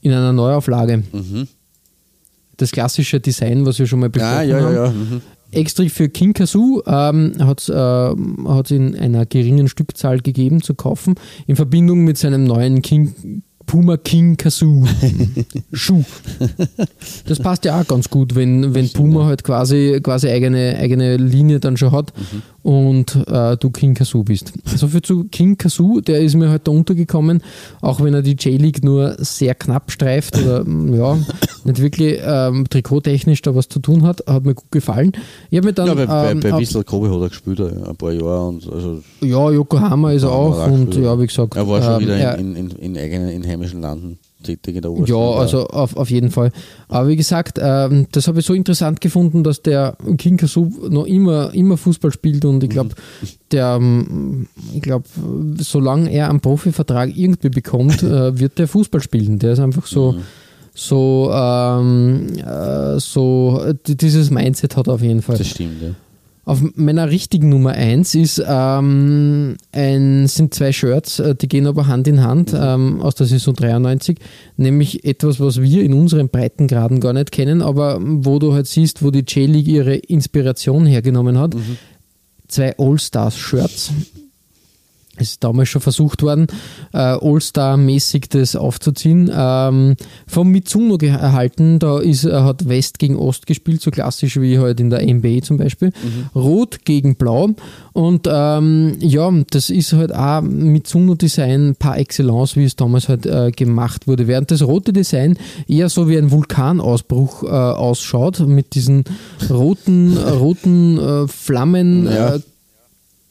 Speaker 3: in einer Neuauflage.
Speaker 4: Mhm.
Speaker 3: Das klassische Design, was wir schon mal besprochen
Speaker 4: Ja, ja,
Speaker 3: haben.
Speaker 4: ja. Mhm.
Speaker 3: Extra für King Kazoo ähm, hat es äh, in einer geringen Stückzahl gegeben zu kaufen, in Verbindung mit seinem neuen King, Puma King Kazoo. Schuh. Das passt ja auch ganz gut, wenn, wenn Puma halt quasi, quasi eigene, eigene Linie dann schon hat und äh, du King Kazoo bist. So viel zu King Kazoo, der ist mir da untergekommen, auch wenn er die J-League nur sehr knapp streift oder mm, ja, nicht wirklich ähm, trikottechnisch da was zu tun hat, hat mir gut gefallen. Ich habe mir dann
Speaker 4: Ja, bei, bei,
Speaker 3: ähm,
Speaker 4: bei
Speaker 3: auch-
Speaker 4: Wissel Kobe hat er gespielt, äh, ein paar Jahre. Und also,
Speaker 3: ja, Yokohama ist er auch
Speaker 4: er
Speaker 3: und ja, wie gesagt,
Speaker 4: er war schon
Speaker 3: ähm,
Speaker 4: wieder
Speaker 3: er-
Speaker 4: in, in, in, in eigenen, in heimischen Landen tätig in der
Speaker 3: Ja,
Speaker 4: Oberstufe.
Speaker 3: also auf, auf jeden Fall. Aber wie gesagt, ähm, das habe ich so interessant gefunden, dass der King Kasu noch immer, immer Fußball spielt und ich glaube, der, ähm, ich glaube, solange er einen Profivertrag irgendwie bekommt, äh, wird der Fußball spielen. Der ist einfach so, so, ähm, äh, so, dieses Mindset hat auf jeden Fall.
Speaker 4: Das stimmt, ja.
Speaker 3: Auf meiner richtigen Nummer 1 ist, ähm, ein, sind zwei Shirts, äh, die gehen aber Hand in Hand ähm, aus der Saison 93, nämlich etwas, was wir in unseren Breitengraden gar nicht kennen, aber wo du halt siehst, wo die J-League ihre Inspiration hergenommen hat. Zwei All-Stars-Shirts. Es ist damals schon versucht worden, äh, All-Star-mäßig das aufzuziehen. Ähm, vom Mitsuno erhalten, da ist, er hat West gegen Ost gespielt, so klassisch wie halt in der NBA zum Beispiel. Rot gegen Blau. Und ähm, ja, das ist halt auch Mitsuno-Design par excellence, wie es damals halt äh, gemacht wurde. Während das rote Design eher so wie ein Vulkanausbruch äh, ausschaut, mit diesen roten, roten äh, Flammen.
Speaker 4: Ja.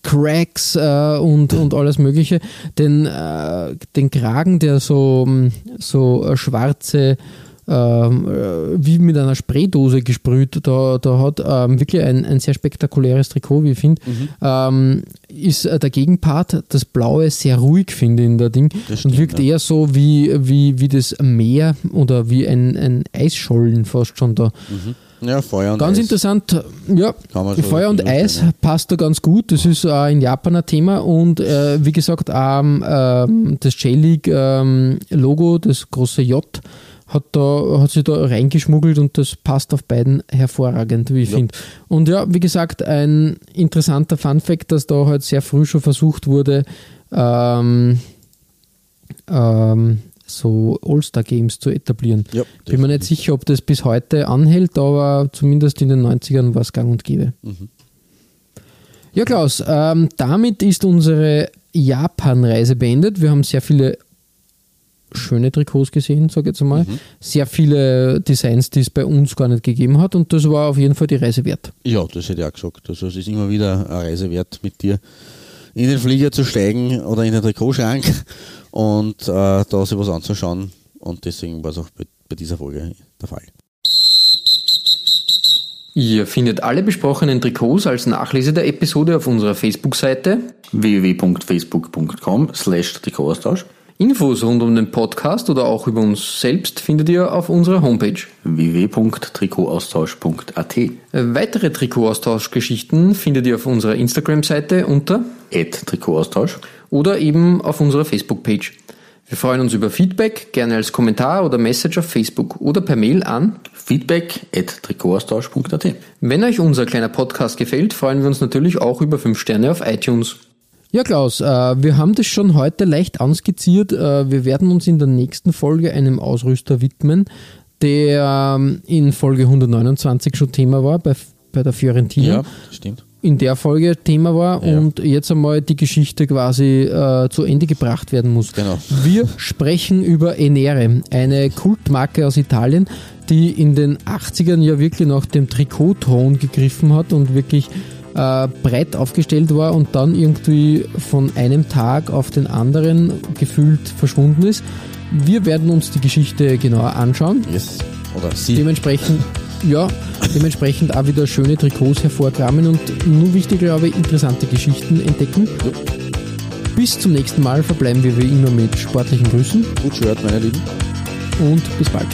Speaker 3: Cracks äh, und, und alles Mögliche. Den, äh, den Kragen, der so, so äh, schwarze, ähm, äh, wie mit einer Spraydose gesprüht, da, da hat ähm, wirklich ein, ein sehr spektakuläres Trikot, wie ich finde. Ähm, ist äh, der Gegenpart, das Blaue, sehr ruhig, finde ich, in der Ding.
Speaker 4: Das
Speaker 3: und
Speaker 4: stimmt,
Speaker 3: wirkt
Speaker 4: ja.
Speaker 3: eher so wie, wie, wie das Meer oder wie ein, ein Eisschollen fast schon da.
Speaker 4: Ja, Feuer und
Speaker 3: Ganz
Speaker 4: Eis.
Speaker 3: interessant, ja,
Speaker 4: so
Speaker 3: Feuer und Eis
Speaker 4: ja.
Speaker 3: passt da ganz gut. Das ist auch in Japan ein Thema und äh, wie gesagt, ähm, ähm, das J-League-Logo, das große J, hat, da, hat sich da reingeschmuggelt und das passt auf beiden hervorragend, wie ich
Speaker 4: Ja.
Speaker 3: finde. Und ja, wie gesagt, ein interessanter Fun-Fact, dass da halt sehr früh schon versucht wurde, ähm, ähm, so All-Star-Games zu etablieren.
Speaker 4: Ja,
Speaker 3: Bin mir nicht sicher, ob das bis heute anhält, aber zumindest in den 90ern war es gang und gäbe. Ja, Klaus, ähm, damit ist unsere Japan-Reise beendet. Wir haben sehr viele schöne Trikots gesehen, sage ich jetzt mal. Sehr viele Designs, die es bei uns gar nicht gegeben hat und das war auf jeden Fall die Reise wert.
Speaker 4: Ja, das hätte ich auch gesagt. Also es ist immer wieder eine Reise wert, mit dir in den Flieger zu steigen oder in den Trikotschrank und äh, da sich was anzuschauen. Und deswegen war es auch bei, bei dieser Folge der Fall.
Speaker 3: Ihr findet alle besprochenen Trikots als Nachlese der Episode auf unserer Facebook-Seite
Speaker 5: www.facebook.com slash Trikotaustausch
Speaker 3: Infos rund um den Podcast oder auch über uns selbst findet ihr auf unserer Homepage.
Speaker 5: www.trikotaustausch.at
Speaker 3: Weitere Trikotaustauschgeschichten findet ihr auf unserer Instagram-Seite unter
Speaker 5: Trikotaustausch
Speaker 3: oder eben auf unserer Facebook-Page. Wir freuen uns über Feedback, gerne als Kommentar oder Message auf Facebook oder per Mail an.
Speaker 5: feedback at Trikotaustausch.at
Speaker 3: Wenn euch unser kleiner Podcast gefällt, freuen wir uns natürlich auch über 5 Sterne auf iTunes. Ja, Klaus, äh, wir haben das schon heute leicht anskizziert. Äh, wir werden uns in der nächsten Folge einem Ausrüster widmen, der ähm, in Folge 129 schon Thema war, bei, bei der Fiorentina.
Speaker 4: Ja, das stimmt.
Speaker 3: In der Folge Thema war
Speaker 4: Ja.
Speaker 3: und jetzt einmal die Geschichte quasi äh, zu Ende gebracht werden muss.
Speaker 4: Genau.
Speaker 3: Wir sprechen über Enere, eine Kultmarke aus Italien, die in den 80ern ja wirklich nach dem Trikotton gegriffen hat und wirklich äh, breit aufgestellt war und dann irgendwie von einem Tag auf den anderen gefühlt verschwunden ist. Wir werden uns die Geschichte genauer anschauen.
Speaker 4: Yes. Oder sie.
Speaker 3: Dementsprechend, ja, dementsprechend auch wieder schöne Trikots hervorkramen und nur wichtig, glaube ich, interessante Geschichten entdecken. Bis zum nächsten Mal verbleiben wir wie immer mit sportlichen Grüßen
Speaker 4: Gut gehört, meine Lieben.
Speaker 3: und bis bald.